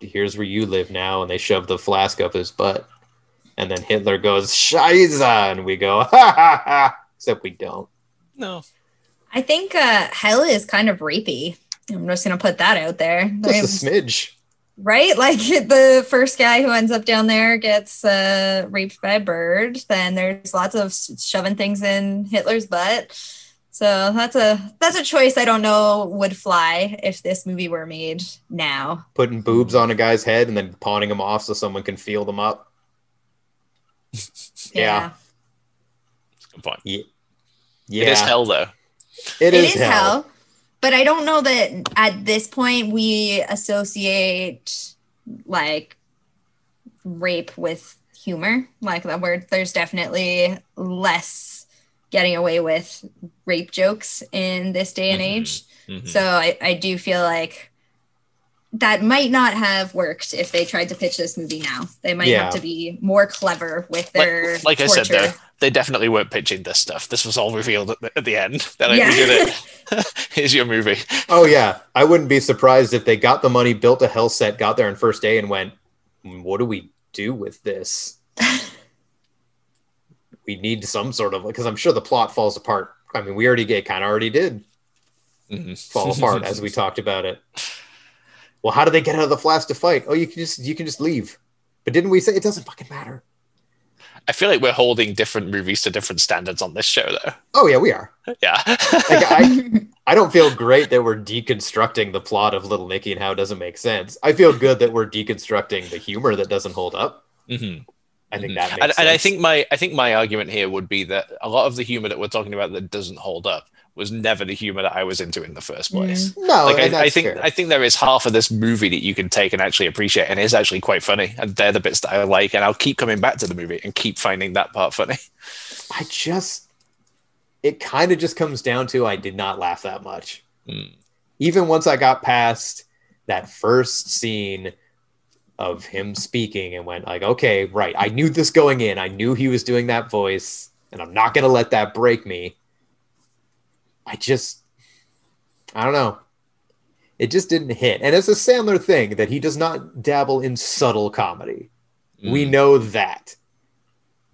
here's where you live now and they shove the flask up his butt and then Hitler goes Scheiße and we go ha ha ha except we don't No. I think uh, hell is kind of rapey. I'm just gonna put that out there. just a smidge right? Like the first guy who ends up down there gets uh, raped by a bird. Then there's lots of shoving things in Hitler's butt. So that's a that's a choice I don't know would fly if this movie were made now. putting boobs on a guy's head and then pawning them off so someone can feel them up. Yeah. Good point. Yeah, It is hell though. It It is, is hell. But I don't know that at this point we associate like rape with humor. Like that word, there's definitely less getting away with rape jokes in this day and Mhm. age. Mhm. So I, I do feel like that might not have worked if they tried to pitch this movie now. They might Yeah. have to be more clever with their like, like I said torture. though, they definitely weren't pitching this stuff. This was all revealed at the, at the end. They're like, Yeah. we did it. Here's your movie. Oh yeah, I wouldn't be surprised if they got the money, built a hell set, got there on first day, and went, "Hmm, "What do we do with this? we need some sort of because I'm sure the plot falls apart. I mean, we already get kind of already did. Mhm. fall apart as we talked about it. Well, how do they get out of the flask to fight? Oh, you can just you can just leave. But didn't we say it doesn't fucking matter? I feel like we're holding different movies to different standards on this show, though. Oh yeah, we are. Yeah. Like, I I don't feel great that we're deconstructing the plot of Little Nicky and how it doesn't make sense. I feel good that we're deconstructing the humor that doesn't hold up. Mhm. I think Mhm. that makes and, sense. and I think my I think my argument here would be that a lot of the humor that we're talking about that doesn't hold up was never the humor that I was into in the first place. no, like and I, I think fair. I think there is half of this movie that you can take and actually appreciate and is actually quite funny and they're the bits that I like and I'll keep coming back to the movie and keep finding that part funny. I just it kind of just comes down to I did not laugh that much. Mm. Even once I got past that first scene of him speaking and went like, okay, right, I knew this going in. I knew he was doing that voice, and I'm not gonna let that break me. I just I don't know. It just didn't hit. And it's a Sandler thing that he does not dabble in subtle comedy. We Mm. know that.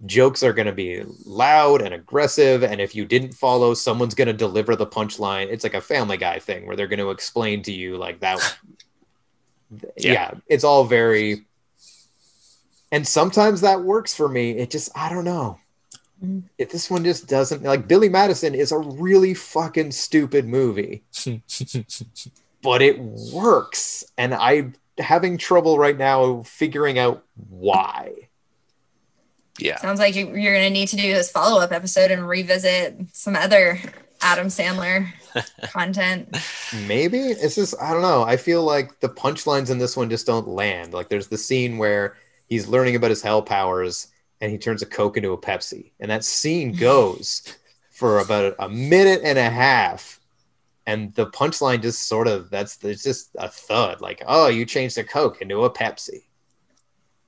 Jokes are going to be loud and aggressive. And if you didn't follow, someone's going to deliver the punchline. It's like a family guy thing where they're going to explain to you, like, that. yeah. Yeah. it's all very. And sometimes that works for me. It just, I don't know. Mm. If this one just doesn't, like, Billy Madison is a really fucking stupid movie but it works and i'm having trouble right now figuring out why yeah. Sounds like you're going to need to do this follow up episode and revisit some other Adam Sandler content. maybe it's just i don't know i feel like the punchlines in this one just don't land like there's the scene where he's learning about his hell powers and he turns a coke into a pepsi. And that scene goes for about a minute and a half. And the punchline just sort of that's it's just a thud. Like oh you changed a coke into a pepsi.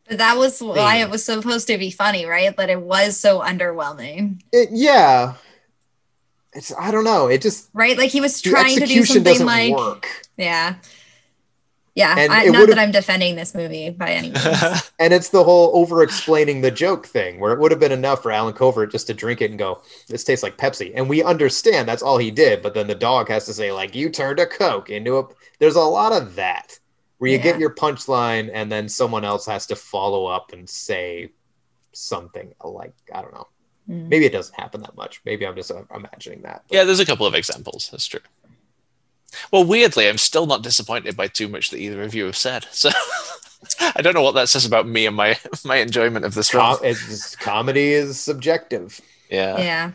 But that was why hmm. it was supposed to be funny, right? But it was so underwhelming, it, yeah. It's i don't know. It just right? Like he was trying to do something like, work. Yeah. Yeah, And I, it not that I'm defending this movie by any means. and it's the whole over explaining the joke thing where it would have been enough for allen covert just to drink it and go this tastes like pepsi and we understand that's all he did but then the dog has to say like you turned a coke into a there's a lot of that where you get your punchline and then someone else has to follow up and say something like i don't know Mm. maybe it doesn't happen that much maybe i'm just uh, imagining that but- Yeah, there's a couple of examples. That's true. Well, weirdly, I'm still not disappointed by too much that either of you have said. So I don't know what that says about me and my my enjoyment of this film. Com- comedy is subjective Yeah. yeah.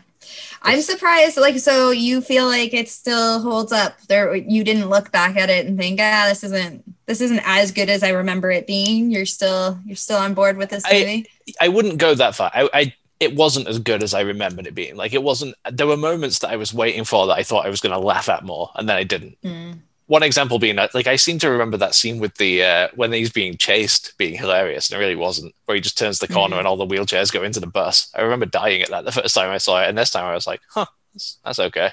I'm surprised. Like, so you feel like it still holds up. There, you didn't look back at it and think, ah, this isn't this isn't as good as I remember it being. You're still you're still on board with this I- movie. I wouldn't go that far. I, I it wasn't as good as I remembered it being. Like it wasn't. There were moments that I was waiting for that I thought I was going to laugh at more, and then I didn't. Mm. One example being that, like I seem to remember that scene with the uh, when he's being chased being hilarious, and it really wasn't. Where he just turns the corner Mhm. and all the wheelchairs go into the bus. I remember dying at that the first time I saw it, and this time I was like, huh, that's, that's okay.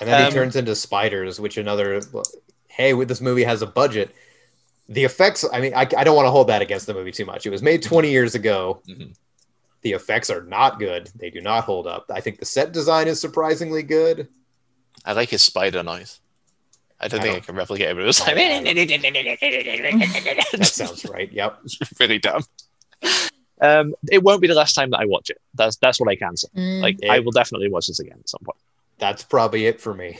And then Um, he turns into spiders, which another, hey, this movie has a budget. The effects, I mean, I, I don't want to hold that against the movie too much. It was made 20 years ago. Mhm. The effects are not good. They do not hold up. I think the set design is surprisingly good. I like his spider noise. I don't I think I, don't- can replicate it, but it was like That sounds right. Yep. really dumb. Um, it won't be the last time that I watch it. That's that's what I can say. Mm, Like It- I will definitely watch this again at some point. That's probably it for me.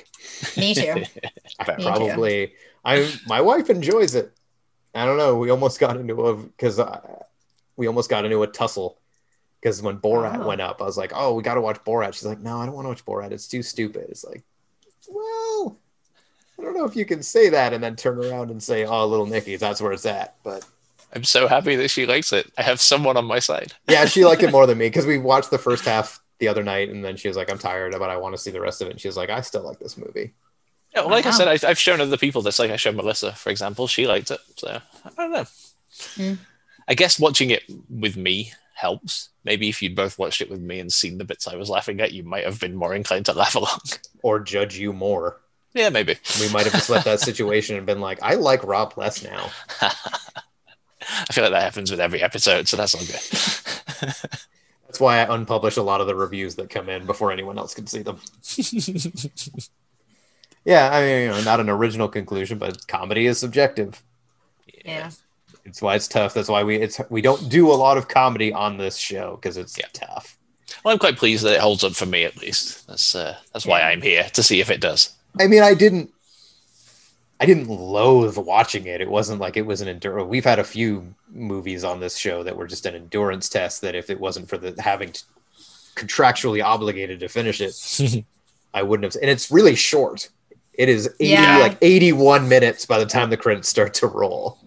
me too. I Fair. Me too. probably, I my wife enjoys it. I don't know. We almost got into a because we almost got into a tussle because when Borat Oh. went up, I was like, "Oh, we got to watch Borat." She's like, "No, I don't want to watch Borat. It's too stupid." It's like, well, I don't know if you can say that and then turn around and say, "Oh, little Nicky, that's where it's at." But I'm so happy that she likes it. I have someone on my side. yeah, she liked it more than me because we watched the first half the other night, and then she was like, "I'm tired, but I want to see the rest of it." And she was like, "I still like this movie." Yeah, well, like I said, I, I've shown other people this. Like I showed Melissa, for example. She liked it. So I don't know. Hmm. I guess watching it with me helps. Maybe if you'd both watched it with me and seen the bits I was laughing at, you might have been more inclined to laugh along. Or judge you more. yeah, maybe. We might have just left that situation and been like, "I like Rob less now." I feel like that happens with every episode, so that's all good. That's why I unpublish a lot of the reviews that come in before anyone else can see them. Yeah, I mean, you know, not an original conclusion, but comedy is subjective. Yeah. It's why it's tough. That's why we it's we don't do a lot of comedy on this show because it's Yeah. tough. Well, I'm quite pleased that it holds up for me at least. That's uh, that's why I'm here to see if it does. I mean, I didn't I didn't loathe watching it. It wasn't like it was an endurance. We've had a few movies on this show that were just an endurance test that if it wasn't for the having to, contractually obligated to finish it, I wouldn't have. And it's really short. It is 80, Yeah. like 81 minutes by the time the credits start to roll.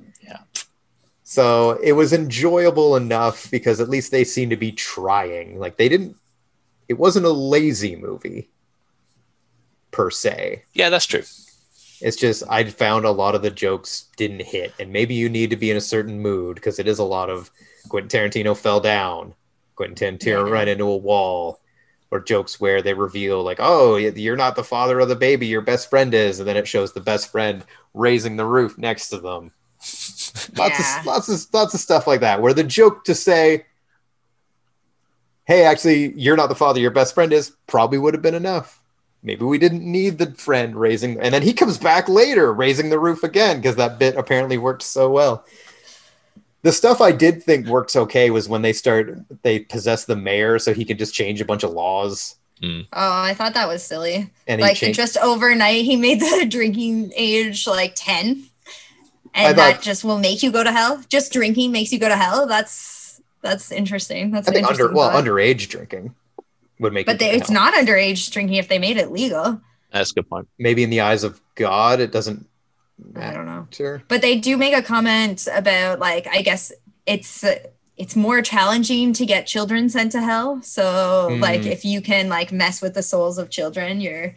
So it was enjoyable enough because at least they seemed to be trying. Like they didn't, it wasn't a lazy movie per se. Yeah, that's true. It's just I found a lot of the jokes didn't hit, and maybe you need to be in a certain mood because it is a lot of Quentin Tarantino fell down, Quentin Tarantino Yeah. ran into a wall, or jokes where they reveal like, "Oh, you're not the father of the baby, your best friend is," and then it shows the best friend raising the roof next to them. Lots Yeah. of lots of lots of stuff like that, where the joke to say, "Hey, actually, you're not the father, your best friend is," probably would have been enough. Maybe we didn't need the friend raising and then he comes back later raising the roof again because that bit apparently worked so well. The stuff i did think works okay was when they start they possess the mayor so he can just change a bunch of laws. Mm. Oh, I thought that was silly. and he like changed just overnight, he made the drinking age like ten, I and thought- that just will make you go to hell. Just drinking makes you go to hell. That's that's interesting. That's i an think under interesting well underage drinking would make but it they, go it's hell. not underage drinking if they made it legal. That's a good point. maybe in the eyes of god it doesn't I don't know. Sure. But they do make a comment about like I guess it's it's more challenging to get children sent to hell. So like Mm. if you can like mess with the souls of children, you're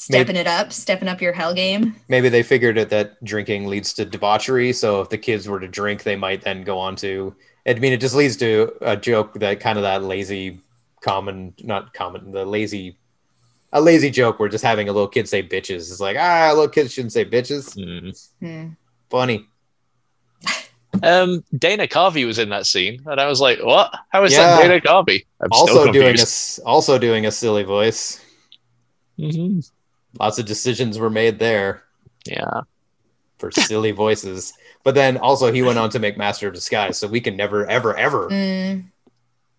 stepping it up, stepping up your hell game. maybe they figured it that drinking leads to debauchery so if the kids were to drink they might then go on to i mean it just leads to a joke that kind of that lazy common not common the lazy a lazy joke where just having a little kid say bitches is like ah little kids shouldn't say bitches Mm. Hmm. funny Um, Dana Carvey was in that scene, and I was like, "What? How is Yeah. that Dana Carvey?" I'm also doing a also doing a silly voice Mhm. Lots of decisions were made there Yeah, for silly voices but then also he went on to make master of disguise so we can never ever ever Mm.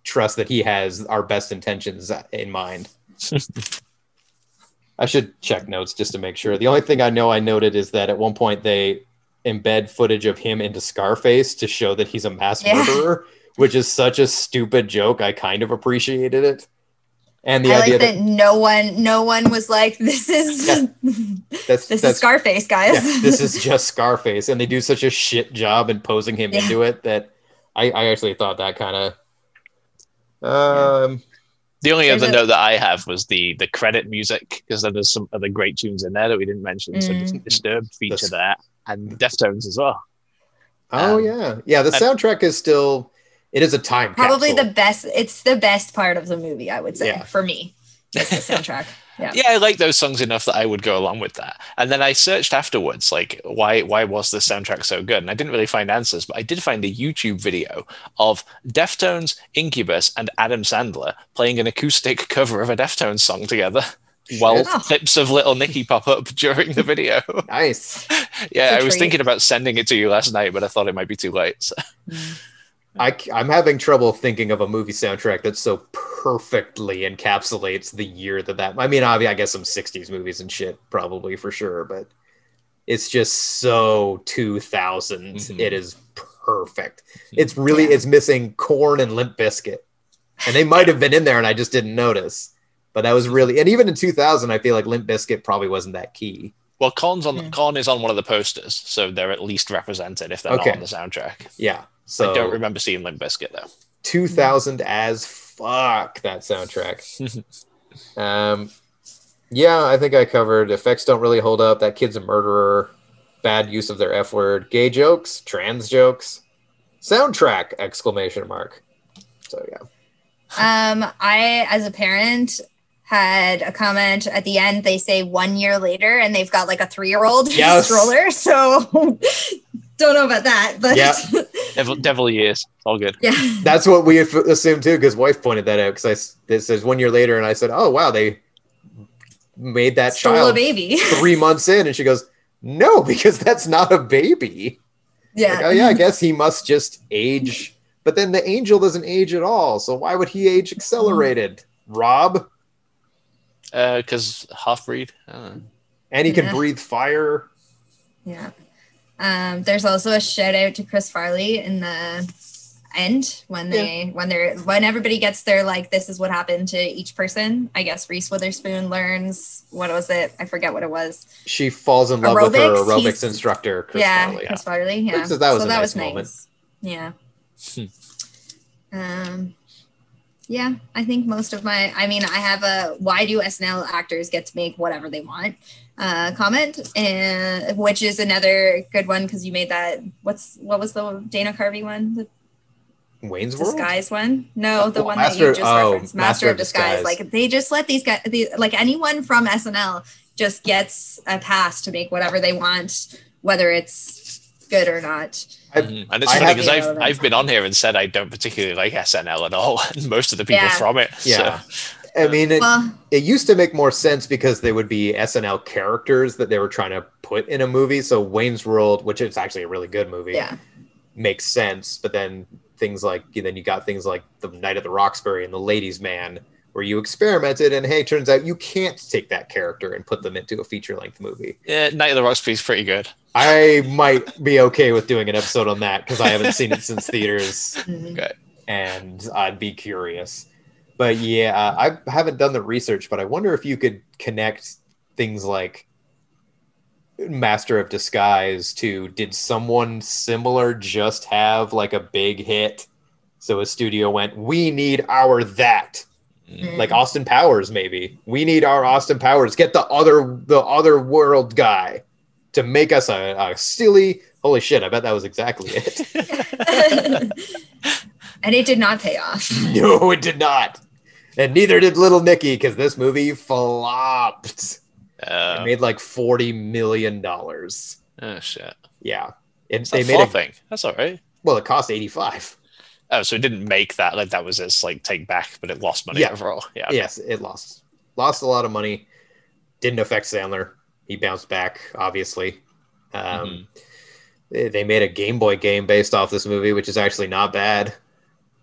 trust that he has our best intentions in mind. I should check notes just to make sure. The only thing I know I noted is that at one point they embed footage of him into Scarface to show that he's a mass Yeah. murderer, which is such a stupid joke. I kind of appreciated it. And the I idea like that that, no one no one was like this is that's, this that's is Scarface guys. yeah, this is just Scarface, and they do such a shit job in posing him Yeah. into it that I, I actually thought that kind of. Um, the only There's other a- note that I have was the the credit music because then there's some other great tunes in there that we didn't mention. So Mm. Disturbed feature This- that and Deftones as well. Oh Um, yeah, yeah. The and- soundtrack is still. It is a time Probably capsule. the best it's the best part of the movie, I would say, Yeah. for me. Is the soundtrack. Yeah. Yeah, I like those songs enough that I would go along with that. And then I searched afterwards, like why why was the soundtrack so good? And I didn't really find answers, but I did find a YouTube video of Deftones, Incubus, and Adam Sandler playing an acoustic cover of a Deftones song together. While Shit. Oh. clips of Little Nicky pop up during the video. Nice. yeah, I was treat. thinking about sending it to you last night, but I thought it might be too late. so- mm. I, am having trouble thinking of a movie soundtrack that so perfectly encapsulates the year that that. I mean, obviously, I guess some '60s movies and shit, probably for sure, but it's just so 2000. Mhm. It is perfect. It's really Yeah. it's missing Korn and Limp Bizkit, and they might have been in there, and I just didn't notice. But that was really, and even in 2000, I feel like Limp Bizkit probably wasn't that key. Well, Korn's on Hmm. Korn is on one of the posters, so they're at least represented if they're Okay. not on the soundtrack. Yeah. So I don't remember seeing Limp Bizkit though. 2000 as fuck that soundtrack. um, yeah, I think I covered effects don't really hold up. That kid's a murderer. Bad use of their F word. Gay jokes, trans jokes. Soundtrack exclamation mark. So yeah. Um, I, as a parent, had a comment at the end. They say one year later, and they've got like a three year old Yes. stroller. So don't know about that, but Yeah. Devil, devil years, all good. yeah. That's what we assumed too, because wife pointed that out. Because I s- it says one year later, and I said, "Oh wow, they made that Stole a child baby. three months in, and she goes, "No, because that's not a baby." yeah. Like, oh yeah, I guess he must just age. But then the angel doesn't age at all, so why would he age accelerated? Rob, Because Uh, half breed. I don't know. and he can Yeah. breathe fire. Yeah. Um, there's also a shout out to Chris Farley in the end when they when they're when everybody gets their like this is what happened to each person. I guess Reese Witherspoon learns what was it? I forget what it was. She falls in love with her Aerobics? aerobics He's- instructor, Chris yeah, Farley. Chris Farley. Yeah. So that was so a that nice was moment. nice. Yeah. Hmm. um yeah, I think most of my I mean I have a why do SNL actors get to make whatever they want uh comment and which is another good one because you made that what's what was the Dana Carvey one? The Wayne's World. disguise one? No, the Oh, one Master- that you just oh, referenced. Master, of disguise. Disguise. Like they just let these guys the, like anyone from SNL just gets a pass to make whatever they want, whether it's good or not. I- Mhm. And it's I funny because I've I've been on here and said I don't particularly like SNL at all, and most of the people Yeah. from it. Yeah. So, I mean, it, Well, it used to make more sense because they would be SNL characters that they were trying to put in a movie. So Wayne's World, which is actually a really good movie, yeah. makes sense. But then things like then you got things like the Night of the Roxbury and the Ladies Man, where you experimented and hey, turns out you can't take that character and put them into a feature length movie. yeah, Night of the Roxbury is pretty good. I might be okay with doing an episode on that because I haven't seen it since theaters Mhm. Okay. and I'd be curious. But yeah, I haven't done the research, but I wonder if you could connect things like Master of Disguise to did someone similar just have like a big hit? So a studio went, we need our that. Mm. Like Austin Powers, maybe. We need our Austin Powers. Get the other the other world guy to make us a, a silly holy shit, I bet that was exactly it. and it did not pay off. No, it did not. And neither did Little Nicky because this movie flopped. It Uh, made like forty million dollars. oh shit. Yeah, It's they a made a thing. That's all right. well. It cost eighty five. Oh, so it didn't make that like that was its like take back, but it lost money Yeah. overall. Yeah. Yes, it lost lost a lot of money. Didn't affect Sandler. He bounced back, obviously. Um, Mhm. they, they made a Game Boy game based off this movie, which is actually not bad.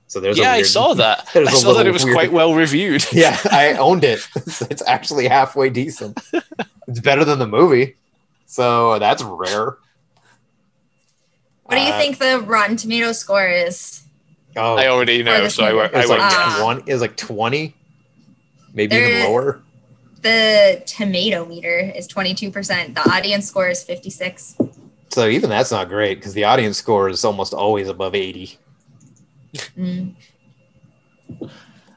So there's a yeah, I saw that. I saw that it was weird- quite well reviewed. Yeah, I owned it. it's actually halfway decent. It's better than the movie. So that's rare. What do you Uh, think the Rotten Tomato score is? Oh, I already know, so I, movie. won't- I it's won't like guess. Twenty. It's like twenty, maybe even lower. The tomato meter is 22%. The audience score is 56. So even that's not great because the audience score is almost always above eighty. Mm.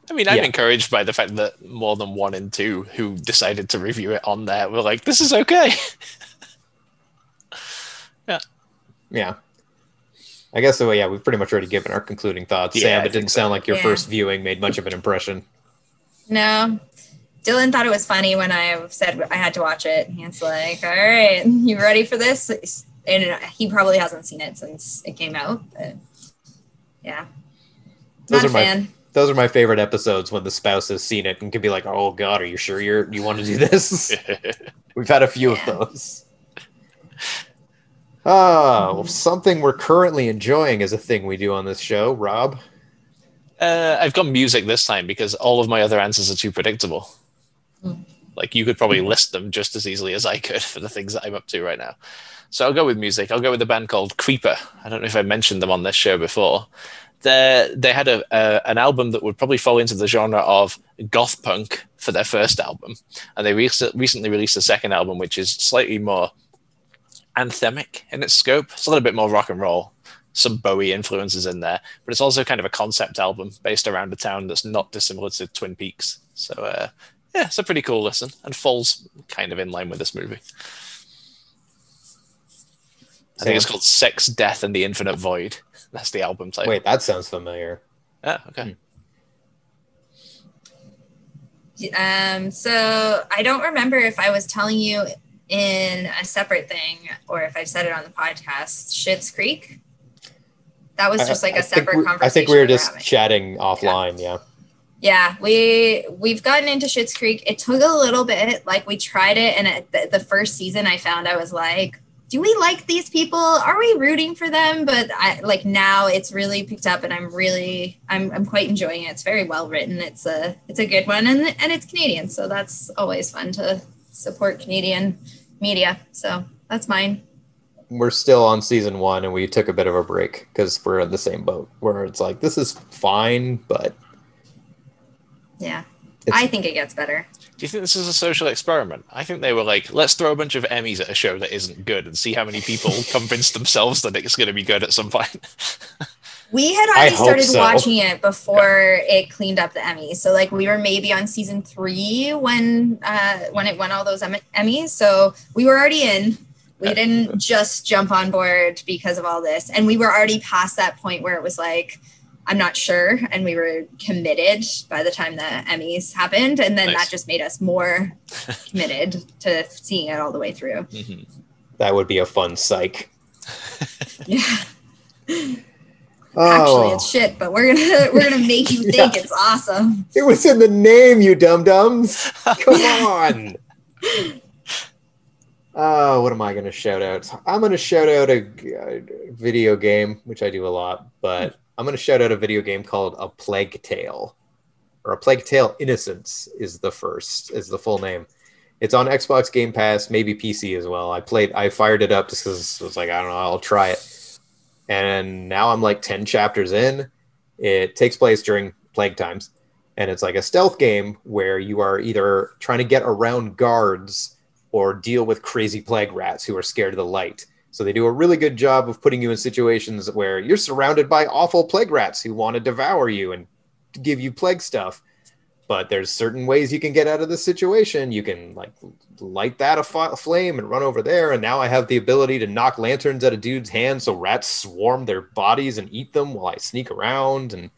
I mean, I'm Yeah. encouraged by the fact that more than one and two who decided to review it on there were like, this is okay. Yeah. Yeah. I guess so. Yeah, we've pretty much already given our concluding thoughts. Yeah, Sam, I it didn't so. sound like your Yeah. first viewing made much of an impression. No. Dylan thought it was funny when I said I had to watch it. He's like, all right, you ready for this? And he probably hasn't seen it since it came out. But yeah. Those Not are my- fan. Those are my favorite episodes when the spouse has seen it and can be like, "Oh God, are you sure you're you want to do this?" We've had a few Yeah. of those. Oh, something we're currently enjoying is a thing we do on this show, Rob. Uh, I've got music this time because all of my other answers are too predictable. Hmm. Like you could probably list them just as easily as I could for the things that I'm up to right now. So I'll go with music. I'll go with a band called Creeper. I don't know if I mentioned them on this show before. They they had a, a an album that would probably fall into the genre of goth punk for their first album, and they rec- recently released a second album which is slightly more anthemic in its scope. It's a little bit more rock and roll, some Bowie influences in there, but it's also kind of a concept album based around a town that's not dissimilar to Twin Peaks. So uh, yeah, it's a pretty cool listen and falls kind of in line with this movie. I think it's called Sex, Death, and the Infinite Void. That's the album title. Wait, that sounds familiar. Ah, okay. Um, so I don't remember if I was telling you in a separate thing or if I said it on the podcast. Schitt's Creek. That was just like I- a I think separate conversation. I think we were just having. chatting offline. Yeah. Yeah, we we've gotten into Schitt's Creek. It took a little bit. Like we tried it, and at the, the first season, I found I was like, "Do we like these people? Are we rooting for them?" But I like now it's really picked up, and I'm really I'm I'm quite enjoying it. It's very well written. It's a it's a good one, and and it's Canadian, so that's always fun to support Canadian media. So that's mine. We're still on season one, and we took a bit of a break because we're in the same boat. Where it's like this is fine, but Yeah, It's- I think it gets better. Do you think this is a social experiment? I think they were like, let's throw a bunch of Emmys at a show that isn't good and see how many people convince themselves that it's going to be good at some point. We had already started so. watching it before it cleaned up the Emmys. So like we were maybe on season three when uh, when it won all those Emmys. So we were already in. We Uh, didn't just jump on board because of all this, and we were already past that point where it was like, I'm not sure, and we were committed by the time the Emmys happened, and then Nice. that just made us more committed to seeing it all the way through. Mhm. that would be a fun psych. Yeah. Oh, Actually, it's shit, but we're gonna we're gonna make you think Yeah. it's awesome. it was in the name, you dum dums. Come on. Oh, what am I going to shout out? I'm going to shout out a, a video game, which I do a lot, but I'm going to shout out a video game called A Plague Tale, or A Plague Tale Innocence is the first, is the full name. It's on Xbox Game Pass, maybe PC as well. I played, I fired it up just because I was like, I don't know, I'll try it. And now I'm like 10 chapters in. It takes place during plague times, and it's like a stealth game where you are either trying to get around guards or deal with crazy plague rats who are scared of the light. So they do a really good job of putting you in situations where you're surrounded by awful plague rats who want to devour you and give you plague stuff. But there's certain ways you can get out of this situation. You can like light that a flame and run over there. And now I have the ability to knock lanterns at a dude's hand so rats swarm their bodies and eat them while I sneak around. And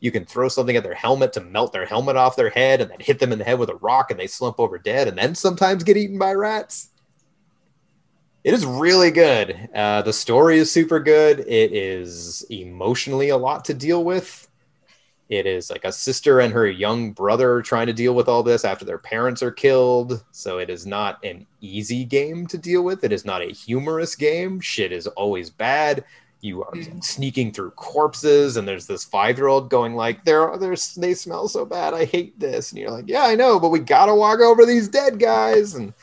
you can throw something at their helmet to melt their helmet off their head and then hit them in the head with a rock and they slump over dead and then sometimes get eaten by rats. It is really good. Uh, the story is super good. It is emotionally a lot to deal with. It is like a sister and her young brother trying to deal with all this after their parents are killed. So it is not an easy game to deal with. It is not a humorous game. Shit is always bad you are Mhm. sneaking through corpses and there's this five year old going like they're, they're they smell so bad i hate this and you're like yeah i know but we gotta walk over these dead guys and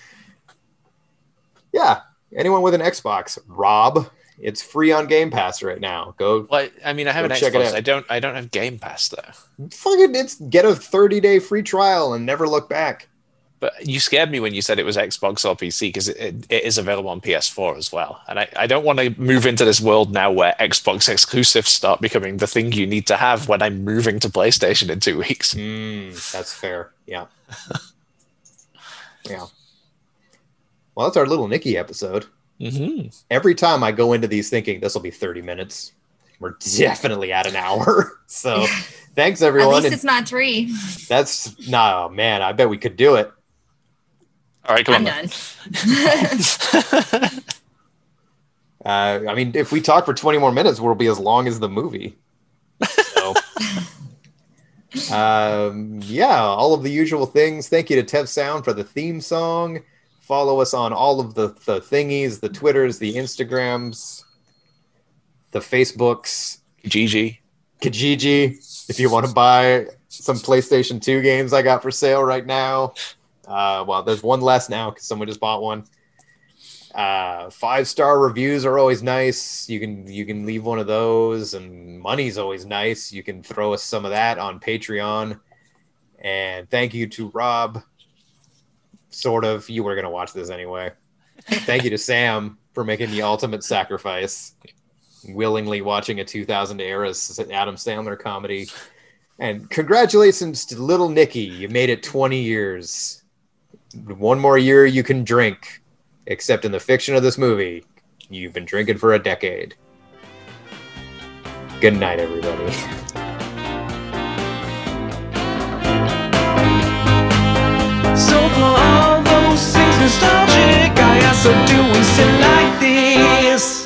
yeah anyone with an xbox rob it's free on game pass right now go Well, I mean, I have an Xbox. I don't. I don't have Game Pass though. fucking it's get a 30 day free trial and never look back But you scared me when you said it was Xbox or PC because it, it, it is available on PS4 as well. And I, I don't want to move into this world now where Xbox exclusives start becoming the thing you need to have when I'm moving to PlayStation in two weeks. Mm, that's fair yeah yeah well that's our little nicky episode Mm-hmm. every time I go into these thinking this will be 30 minutes, we're definitely at an hour. So thanks everyone. At least And it's not three. that's no man, I bet we could do it. All right, come I'm on. done. Uh, I mean, if we talk for 20 more minutes, we'll be as long as the movie. So, um, yeah, all of the usual things. Thank you to Tev Sound for the theme song. Follow us on all of the, the thingies, the Twitters, the Instagrams, the Facebooks. GG. Kijiji, if you want to buy some PlayStation 2 games I got for sale right now. Uh, well, there's one less now because someone just bought one. Uh, five star reviews are always nice. You can you can leave one of those, and money's always nice. You can throw us some of that on Patreon. And thank you to Rob. Sort of, you were gonna watch this anyway. Thank you to Sam for making the ultimate sacrifice willingly watching a 2000 era Adam Sandler comedy. And congratulations to little Nicky. You made it 20 years. One more year you can drink, except in the fiction of this movie, you've been drinking for a decade. Good night, everybody. nostalgic. I am so doing sit like this.